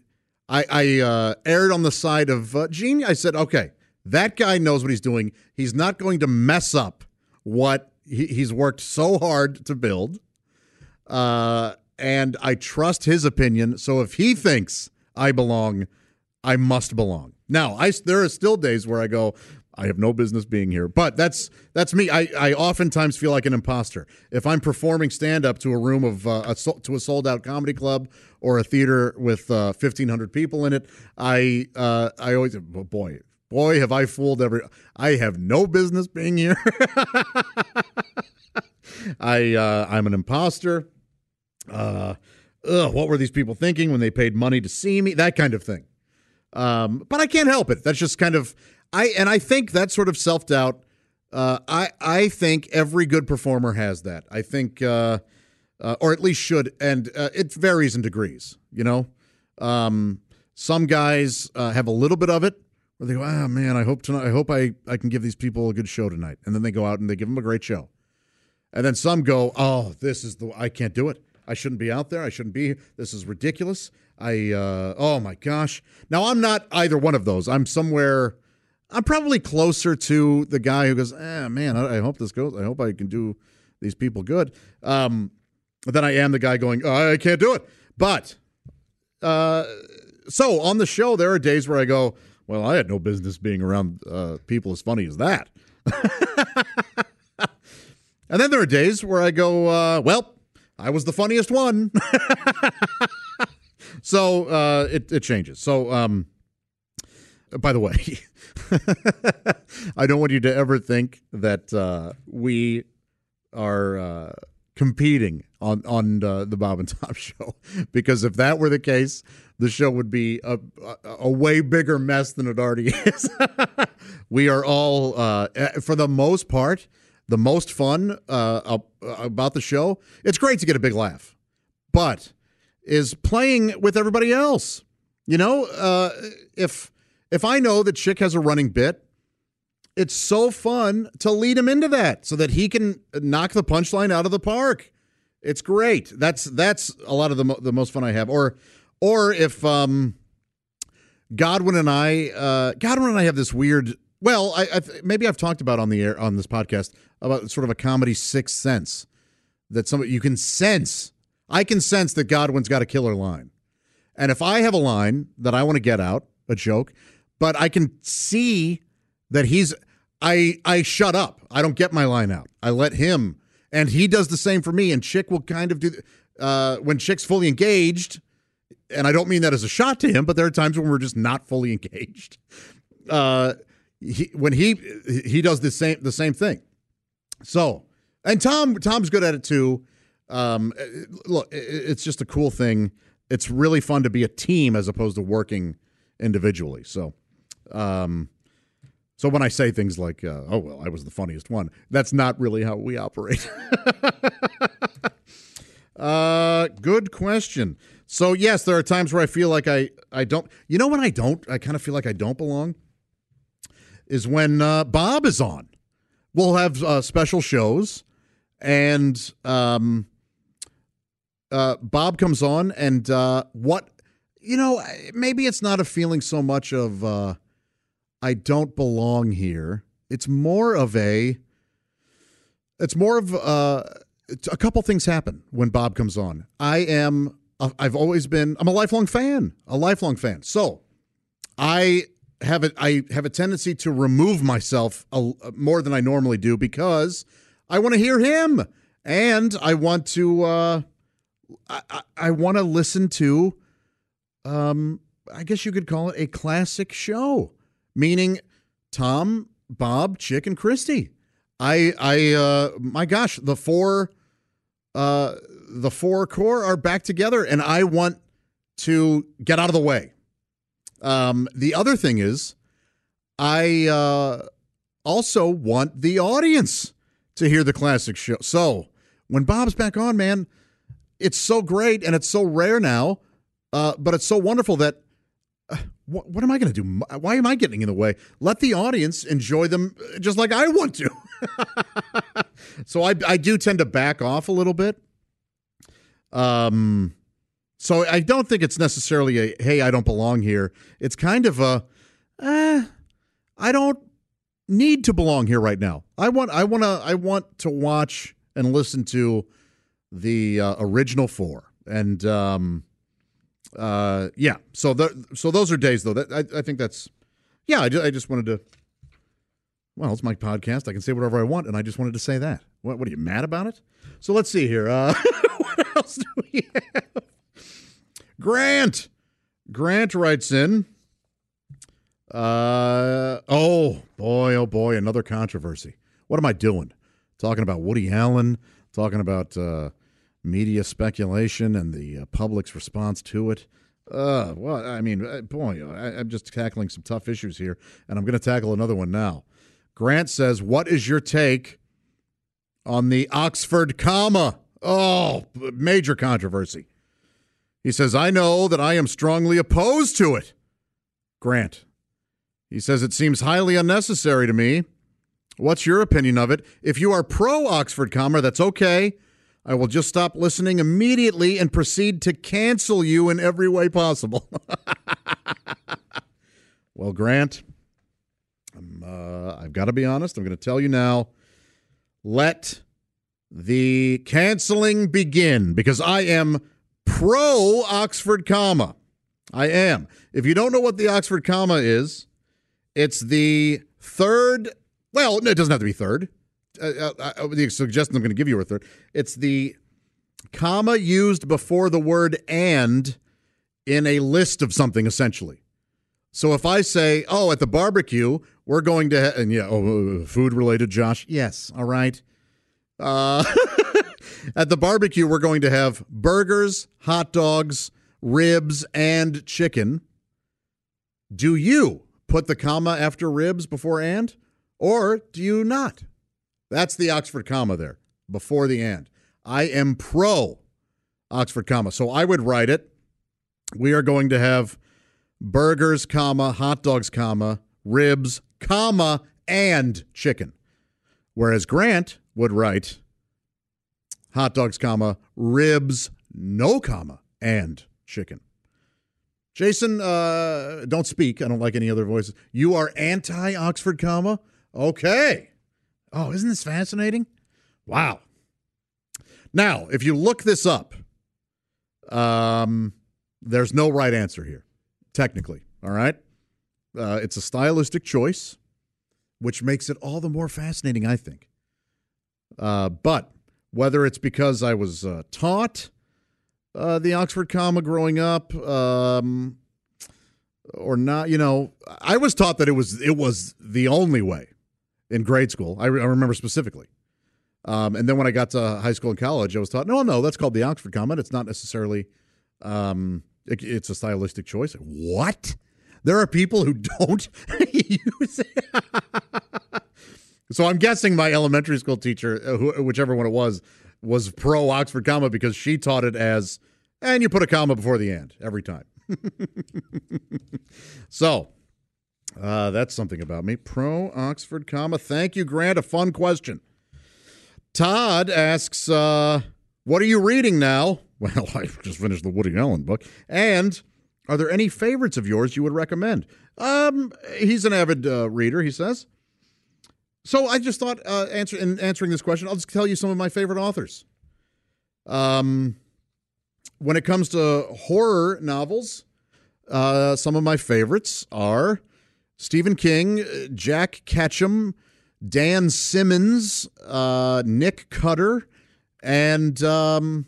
I, I uh, erred on the side of uh, genius. I said, okay, that guy knows what he's doing. He's not going to mess up what he, he's worked so hard to build. Uh, and I trust his opinion. So if he thinks I belong. I must belong. Now, I there are still days where I go, I have no business being here. But that's that's me. I, I oftentimes feel like an imposter if I'm performing stand up to a room of uh, a, to a sold out comedy club or a theater with uh, 1,500 people in it. I uh, I always boy boy have I fooled every. I have no business being here. I uh, I'm an imposter. Ugh, what were these people thinking when they paid money to see me? That kind of thing. Um, but I can't help it. That's just kind of I and I think that sort of self doubt. Uh, I I think every good performer has that. I think, uh, uh, or at least should, and uh, it varies in degrees. You know, um, some guys uh, have a little bit of it where they go, "Ah, oh, man, I hope tonight. I hope I I can give these people a good show tonight," and then they go out and they give them a great show. And then some go, "Oh, this is the I can't do it." I shouldn't be out there. I shouldn't be. This is ridiculous. I uh, oh my gosh. Now I'm not either one of those. I'm somewhere. I'm probably closer to the guy who goes, eh, man, I, I hope this goes. I hope I can do these people good. Um, than I am the guy going, oh, I can't do it. But uh, so on the show, there are days where I go, well, I had no business being around uh, people as funny as that. and then there are days where I go, uh, well, I was the funniest one. so uh, it, it changes. So, um, by the way, I don't want you to ever think that uh, we are uh, competing on on uh, the Bob and Tom show because if that were the case, the show would be a, a, a way bigger mess than it already is. we are all, uh, eh, for the most part, the most fun uh, about the show. It's great to get a big laugh, but is playing with everybody else. You know, uh, if if I know that Chick has a running bit, it's so fun to lead him into that so that he can knock the punchline out of the park. It's great. That's that's a lot of the mo- the most fun I have. Or or if um, Godwin and I uh, Godwin and I have this weird. Well, I, I maybe I've talked about on the air on this podcast about sort of a comedy sixth sense that some you can sense. I can sense that Godwin's got a killer line, and if I have a line that I want to get out, a joke, but I can see that he's I I shut up. I don't get my line out. I let him, and he does the same for me. And Chick will kind of do uh, when Chick's fully engaged, and I don't mean that as a shot to him, but there are times when we're just not fully engaged. Uh, he, when he he does the same the same thing. So, and Tom Tom's good at it too. Um, look, it's just a cool thing. It's really fun to be a team as opposed to working individually. So, um, so when I say things like, uh, "Oh well, I was the funniest one," that's not really how we operate. uh, good question. So yes, there are times where I feel like I I don't. You know when I don't, I kind of feel like I don't belong. Is when uh, Bob is on. We'll have uh, special shows, and um, uh, Bob comes on, and uh, what you know, maybe it's not a feeling so much of uh, I don't belong here. It's more of a. It's more of uh, a couple things happen when Bob comes on. I am. I've always been. I'm a lifelong fan. A lifelong fan. So, I have a. I have a tendency to remove myself a, more than I normally do because I want to hear him and I want to. Uh, I, I want to listen to um, I guess you could call it a classic show, meaning Tom, Bob, Chick, and Kristi. I, I, uh, my gosh, the four, uh, the four core are back together, and I want to get out of the way. Um, the other thing is, I uh, also want the audience to hear the classic show. So when Bob's back on, man, it's so great and it's so rare now uh, but it's so wonderful that uh, what, what, am I going to do? Why am I getting in the way? Let the audience enjoy them uh, just like I want to. so I, I do tend to back off a little bit. Um, so I don't think it's necessarily a hey, I don't belong here. It's kind of a eh, I don't need to belong here right now. I want I want to I want to watch and listen to the uh, original four and um uh, yeah. So the, so those are days though. That I, I think that's yeah. I, I just wanted to. Well, it's my podcast. I can say whatever I want, and I just wanted to say that. What, what are you mad about it? So let's see here. Uh, what else do we have? Grant. Grant writes in. Uh, oh boy, oh boy, another controversy. What am I doing? Talking about Woody Allen, talking about uh, media speculation and the uh, public's response to it. Uh, well, I mean, uh, boy, I, I'm just tackling some tough issues here, and I'm going to tackle another one now. Grant says, What is your take on the Oxford comma? Oh, major controversy. He says, I know that I am strongly opposed to it. Grant. He says, It seems highly unnecessary to me. What's your opinion of it? If you are pro Oxford comma, that's okay. I will just stop listening immediately and proceed to cancel you in every way possible. well, Grant, uh, I've got to be honest. I'm going to tell you now. Let the canceling begin because I am pro Oxford comma. I am. If you don't know what the Oxford comma is, it's the third. Well, no, it doesn't have to be third. Uh, uh, uh, the suggestion I'm going to give you a third. It's the comma used before the word and in a list of something, essentially. So if I say, oh, at the barbecue, we're going to, ha-, and yeah, oh, uh, food related, Josh. Yes, all right. Uh, At the barbecue, we're going to have burgers, hot dogs, ribs, and chicken. Do you put the comma after ribs before and, or do you not? That's the Oxford comma there before the and. I am pro Oxford comma. So I would write it. We are going to have burgers, comma, hot dogs, comma, ribs, comma, and chicken. Whereas Grant would write hot dogs, comma, ribs, no comma, and chicken. Jason, uh, don't speak. I don't like any other voices. You are anti Oxford comma? Okay. Oh, isn't this fascinating? Wow. Now, if you look this up, um, there's no right answer here, technically. All right. Uh, it's a stylistic choice, which makes it all the more fascinating, I think. Uh, but whether it's because I was uh, taught uh, the Oxford comma growing up, um, or not, you know, I was taught that it was it was the only way in grade school. I, re- I remember specifically. Um, and then when I got to high school and college, I was taught, no, no, that's called the Oxford comma. It's not necessarily, um, it, it's a stylistic choice. What? There are people who don't use it. so I'm guessing my elementary school teacher, uh, whichever one it was, was pro Oxford comma because she taught it as, and you put a comma before the and every time. so uh, that's something about me. Pro Oxford comma. Thank you, Grant. A fun question. Todd asks, uh, "What are you reading now?" Well, I just finished the Woody Allen book. And are there any favorites of yours you would recommend? Um, he's an avid uh, reader. He says. So I just thought, uh, answer in answering this question, I'll just tell you some of my favorite authors. Um, when it comes to horror novels, uh, some of my favorites are Stephen King, Jack Ketchum, Dan Simmons, uh, Nick Cutter, and um,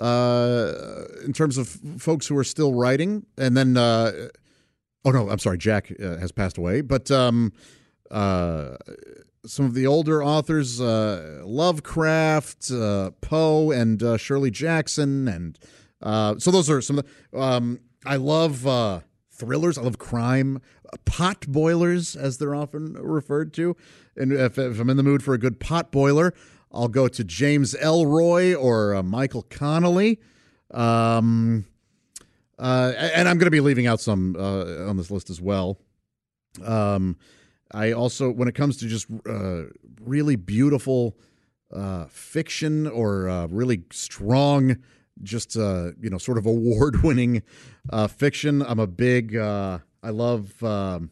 uh, in terms of folks who are still writing, and then uh, oh no, I'm sorry, Jack uh, has passed away, but um, uh, some of the older authors, uh, Lovecraft, uh, Poe, and uh, Shirley Jackson, and uh, so those are some. Of the, um, I love uh, thrillers. I love crime, pot boilers, as they're often referred to. And if, if I'm in the mood for a good pot boiler, I'll go to James Ellroy or uh, Michael Connelly. Um, uh, and I'm going to be leaving out some uh, on this list as well. Um, I also, when it comes to just uh, really beautiful uh, fiction or uh, really strong, just uh, you know, sort of award-winning uh, fiction, I'm a big. Uh, I love um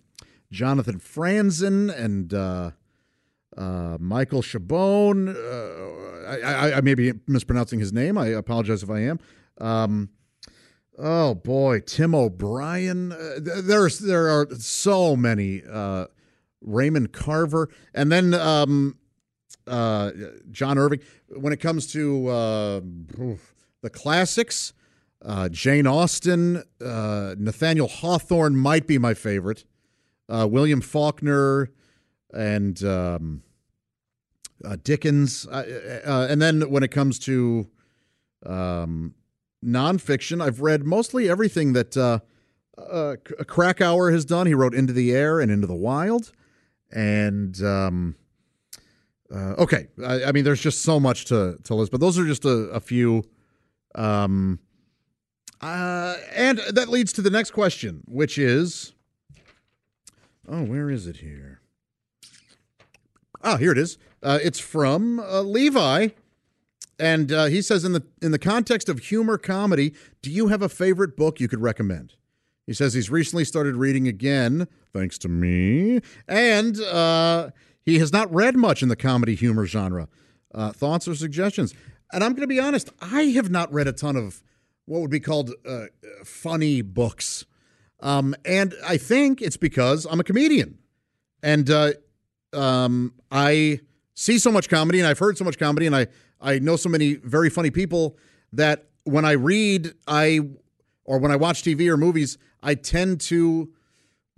Jonathan Franzen and uh, uh, Michael Chabon. Uh, I, I, I may be mispronouncing his name. I apologize if I am. Um, oh boy, Tim O'Brien. Uh, there's there are so many. Raymond Carver, and then um, uh, John Irving. When it comes to uh, the classics, uh, Jane Austen, uh, Nathaniel Hawthorne might be my favorite. Uh, William Faulkner and um, uh, Dickens, and then when it comes to um, nonfiction, I've read mostly everything that Krakauer has done. He wrote Into the Air and Into the Wild, and um, uh, okay, I, I mean, there's just so much to to list, but those are just a, a few. Um, uh, and that leads to the next question, which is, oh, where is it here? Ah, here it is. Uh, it's from uh, Levi, and uh, he says, in the in the context of humor comedy, do you have a favorite book you could recommend? He says he's recently started reading again, thanks to me, and uh, he has not read much in the comedy humor genre. Uh, thoughts or suggestions? And I'm going to be honest, I have not read a ton of what would be called uh, funny books. Um, and I think it's because I'm a comedian. And uh, um, I see so much comedy and I've heard so much comedy and I, I know so many very funny people that when I read, I or when I watch TV or movies, I tend to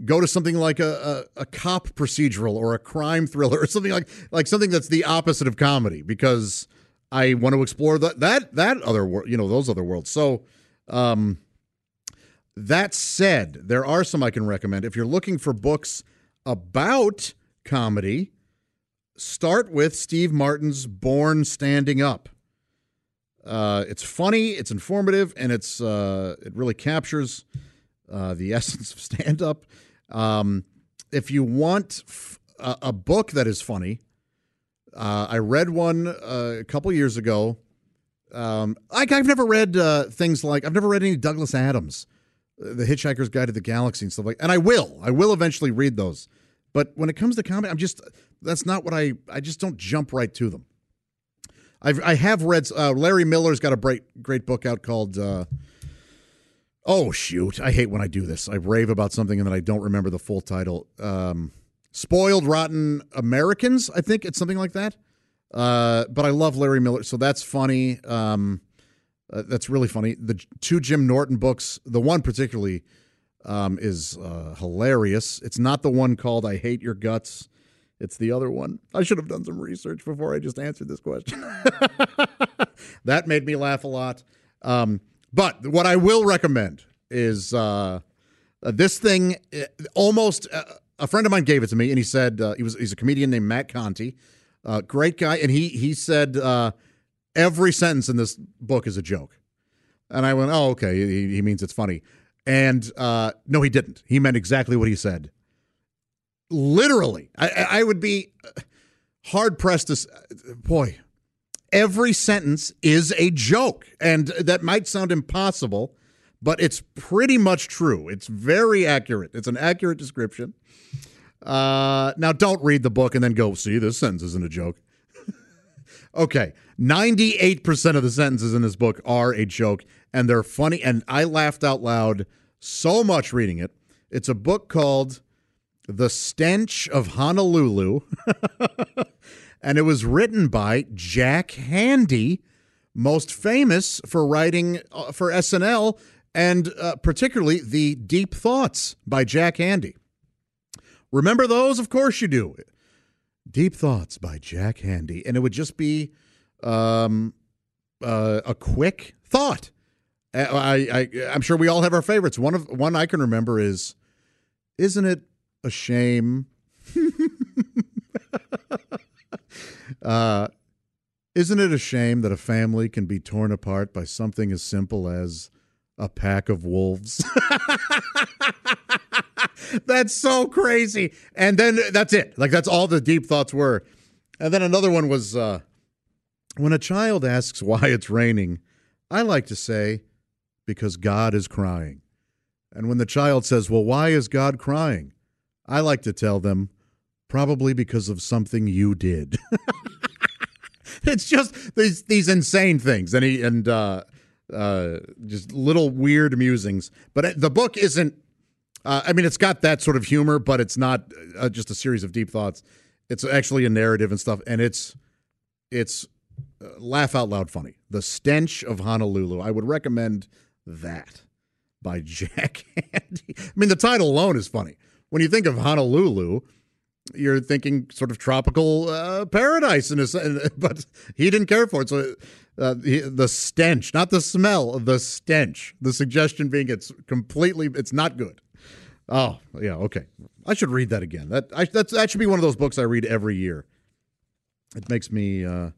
go to something like a, a, a cop procedural or a crime thriller or something like like something that's the opposite of comedy because I want to explore that that that other world, you know, those other worlds. So, um, that said, there are some I can recommend. If you're looking for books about comedy, start with Steve Martin's Born Standing Up. Uh, it's funny, it's informative, and it's uh, it really captures uh, the essence of stand up. Um, if you want f- a, a, book that is funny, uh, I read one uh, a couple years ago. Um, I, have never read uh, things like I've never read any Douglas Adams, The Hitchhiker's Guide to the Galaxy, and stuff like. And I will, I will eventually read those. But when it comes to comedy, I'm just that's not what I. I just don't jump right to them. I've I have read uh, Larry Miller's got a great great book out called. Uh, oh shoot! I hate when I do this. I rave about something and then I don't remember the full title. Um, Spoiled Rotten Americans. I think it's something like that. Uh, but I love Larry Miller, so that's funny. Um, uh, that's really funny. The two Jim Norton books, the one particularly, um, is uh, hilarious. It's not the one called "I Hate Your Guts." It's the other one. I should have done some research before I just answered this question. that made me laugh a lot. Um, but what I will recommend is uh, this thing. Uh, almost uh, a friend of mine gave it to me, and he said uh, he was he's a comedian named Matt Conti, uh, great guy, and he he said uh, every sentence in this book is a joke, and I went, oh okay, he, he means it's funny, and no, he didn't. He meant exactly what he said literally, I, I would be hard pressed to. Boy, every sentence is a joke, and that might sound impossible, but it's pretty much true. It's very accurate. It's an accurate description. Uh, now, don't read the book and then go, see, this sentence isn't a joke. okay, 98% of the sentences in this book are a joke, and they're funny, and I laughed out loud so much reading it. It's a book called the Stench of Honolulu. and it was written by Jack Handey, most famous for writing uh, for SNL and uh, particularly the Deep Thoughts by Jack Handey. Remember those? Of course you do. Deep Thoughts by Jack Handey, And it would just be um, uh, a quick thought. I, I, I'm sure we all have our favorites. One of one I can remember is, isn't it a shame. uh, isn't it a shame that a family can be torn apart by something as simple as a pack of wolves? that's so crazy. And then that's it. Like that's all the deep thoughts were. And then another one was uh, when a child asks why it's raining, I like to say, because God is crying. And when the child says, Well, why is God crying? I like to tell them, probably because of something you did. it's just these these insane things, and he and uh, uh, just little weird musings. But the book isn't. Uh, I mean, it's got that sort of humor, but it's not uh, just a series of deep thoughts. It's actually a narrative and stuff, and it's it's uh, laugh out loud funny. The stench of Honolulu. I would recommend that by Jack Handey. I mean, the title alone is funny when you think of Honolulu, you're thinking sort of tropical uh, paradise, in a, but he didn't care for it. So uh, he, the stench, not the smell, the stench. The suggestion being it's completely, it's not good. Oh yeah, okay. I should read that again. That I, that should be one of those books I read every year. It makes me uh,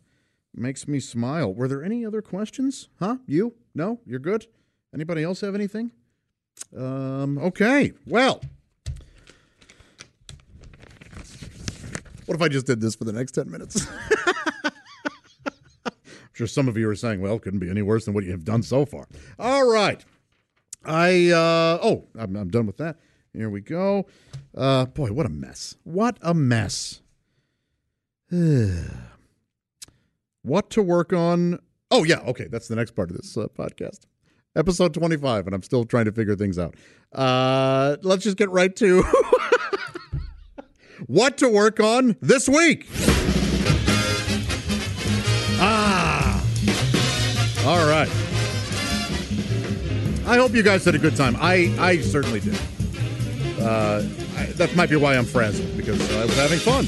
makes me smile. Were there any other questions? Huh? You? No? You're good. Anybody else have anything? Um, okay. Well. What if I just did this for the next 10 minutes? I'm sure some of you are saying, well, it couldn't be any worse than what you have done so far. All right. I, uh, oh, I'm, I'm done with that. Here we go. Uh, boy, what a mess. What a mess. what to work on? Oh, yeah. Okay. That's the next part of this uh, podcast. Episode 25, and I'm still trying to figure things out. Uh, let's just get right to what to work on this week. Ah. All right. I hope you guys had a good time. I, I certainly did. Uh, I, that might be why I'm frazzled, because I was having fun.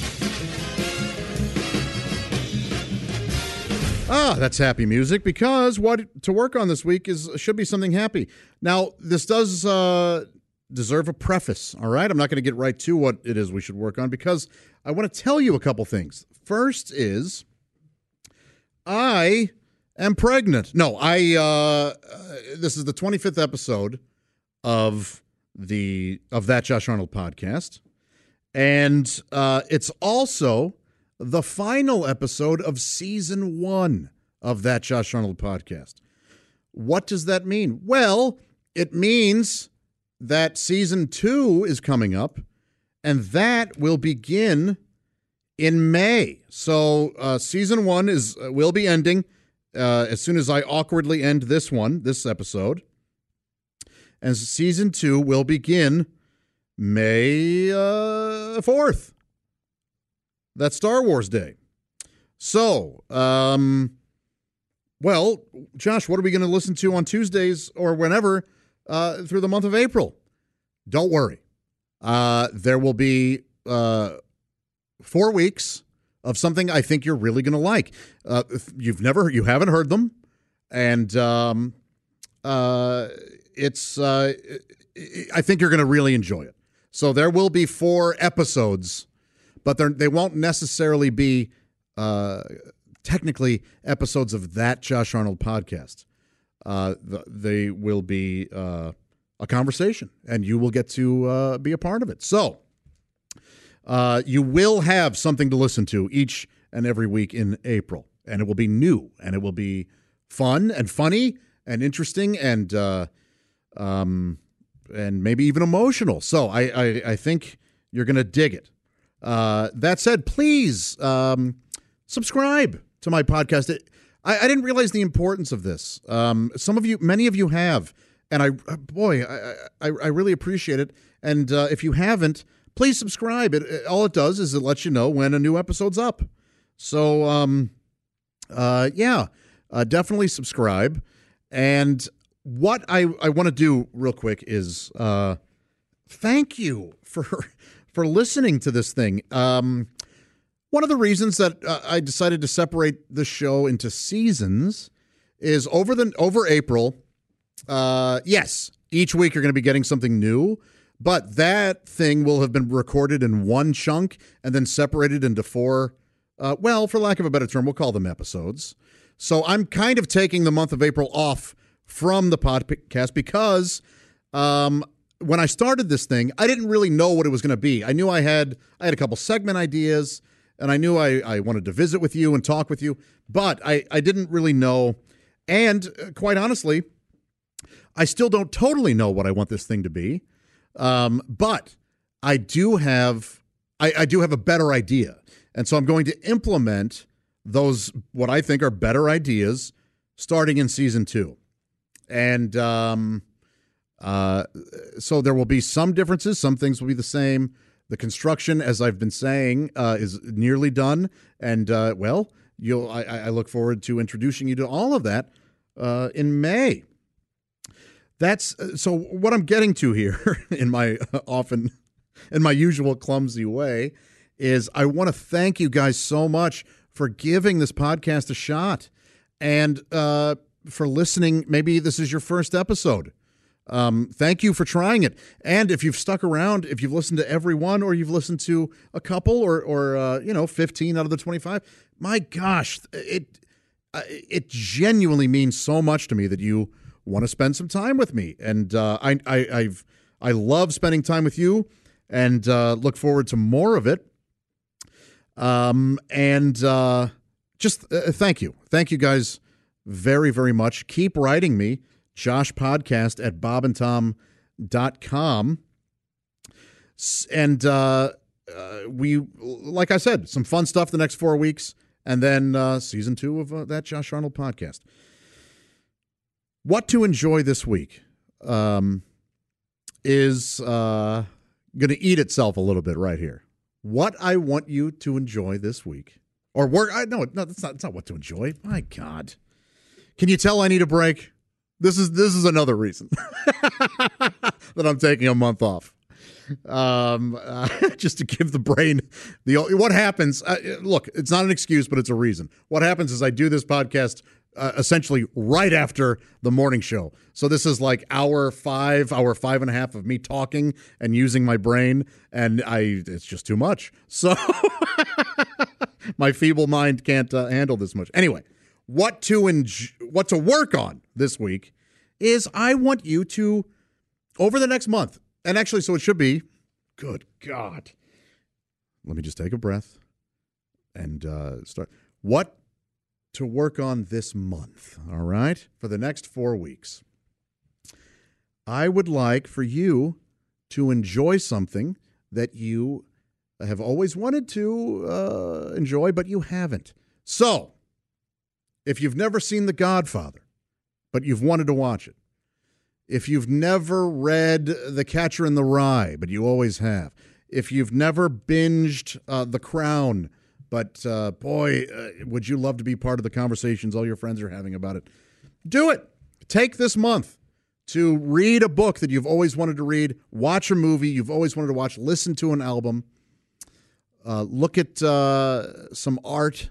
Ah, that's happy music because what to work on this week is should be something happy. Now, this does uh, deserve a preface. All right, I'm not going to get right to what it is we should work on because I want to tell you a couple things. First is I am pregnant. No, I. Uh, uh, this is the 25th episode of the of that Josh Arnold podcast, and uh, it's also the final episode of season one of that Josh Arnold podcast. What does that mean? Well, it means that season two is coming up, and that will begin in May. So uh, season one is uh, will be ending uh, as soon as I awkwardly end this one, this episode, and season two will begin May uh, fourth. That's Star Wars Day. So, um, well, Josh, what are we going to listen to on Tuesdays or whenever uh, through the month of April? Don't worry. Uh, there will be uh, four weeks of something I think you're really going to like. Uh, you've never, you haven't heard them, and um, uh, it's. Uh, I think you're going to really enjoy it. So there will be four episodes, but they won't necessarily be technically episodes of that Josh Arnold podcast. Uh, they will be uh, a conversation, and you will get to uh, be a part of it. So uh, you will have something to listen to each and every week in April, and it will be new, and it will be fun and funny and interesting and uh, um, and maybe even emotional. So I I, I think you're going to dig it. Uh, that said, please um, subscribe to my podcast. It, I, I, didn't realize the importance of this. Um, some of you, many of you have, and I, boy, I, I, I really appreciate it. And uh, if you haven't, please subscribe. It, it, all it does is it lets you know when a new episode's up. So, um, uh, yeah, uh, definitely subscribe. And what I, I want to do real quick is uh, thank you for for listening to this thing. Um, one of the reasons that uh, I decided to separate the show into seasons is over the over April. Uh, yes, each week you're going to be getting something new, but that thing will have been recorded in one chunk and then separated into four. Uh, well, for lack of a better term, we'll call them episodes. So I'm kind of taking the month of April off from the podcast because um, when I started this thing, I didn't really know what it was going to be. I knew I had I had a couple segment ideas, and I knew I, I wanted to visit with you and talk with you, but I, I didn't really know. And uh, quite honestly, I still don't totally know what I want this thing to be. Um, but I do have I, I do have a better idea. And so I'm going to implement those what I think are better ideas starting in season two. And um, uh, so there will be some differences. Some things will be the same. The construction, as I've been saying, uh, is nearly done. And uh, well, you'll I, I, look forward to introducing you to all of that uh, in May. That's uh, so. What I'm getting to here, in my often, in my usual clumsy way, is I want to thank you guys so much for giving this podcast a shot and uh, for listening. Maybe this is your first episode. Um, thank you for trying it. And if you've stuck around, if you've listened to every one, or you've listened to a couple, or or uh, you know, fifteen out of the twenty-five, my gosh, it uh, it genuinely means so much to me that you want to spend some time with me. And uh, I, I I've I love spending time with you, and uh, look forward to more of it. Um, and uh, just uh, thank you, thank you guys very very much. Keep writing me Josh Podcast at bobandtom.com. And uh, uh, we, like I said, some fun stuff the next four weeks, and then uh, season two of uh, that Josh Arnold podcast. What to enjoy this week um, is uh, going to eat itself a little bit right here. What I want you to enjoy this week, or work. I no, no, that's not. That's not what to enjoy. My God, can you tell I need a break? This is this is another reason that I'm taking a month off. um, uh, just to give the brain the what happens. Uh, look, it's not an excuse, but it's a reason. What happens is I do this podcast uh, essentially right after the morning show. So this is like hour five, hour five and a half of me talking and using my brain, and I it's just too much. So my feeble mind can't uh, handle this much. Anyway, what to enj- what to work on this week is I want you to over the next month, and actually, so it should be. Good God. Let me just take a breath and uh, start. What to work on this month, all right? For the next four weeks. I would like for you to enjoy something that you have always wanted to uh, enjoy, but you haven't. So, if you've never seen The Godfather, but you've wanted to watch it, if you've never read The Catcher in the Rye, but you always have, if you've never binged uh, The Crown, but uh, boy, uh, would you love to be part of the conversations all your friends are having about it? Do it. Take this month to read a book that you've always wanted to read, watch a movie you've always wanted to watch, listen to an album, uh, look at uh, some art,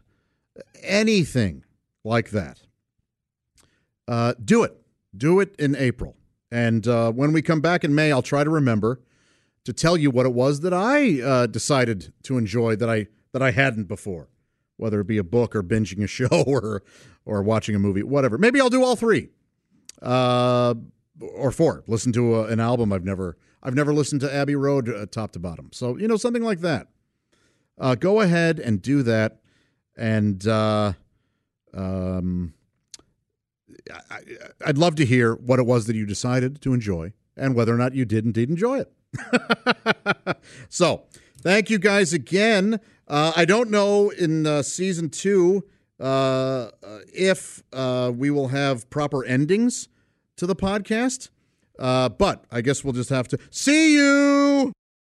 anything like that. Uh, do it. Do it in April. And uh, when we come back in May, I'll try to remember to tell you what it was that I decided to enjoy that I that I hadn't before, whether it be a book or binging a show or or watching a movie, whatever. Maybe I'll do all three, uh, or four. Listen to a, an album I've never I've never listened to Abbey Road uh, top to bottom. So you know something like that. Uh, go ahead and do that, and uh, um, I, I'd love to hear what it was that you decided to enjoy and whether or not you did indeed enjoy it. so, thank you guys again. Uh, I don't know in uh, season two uh, if uh, we will have proper endings to the podcast, uh, but I guess we'll just have to see you.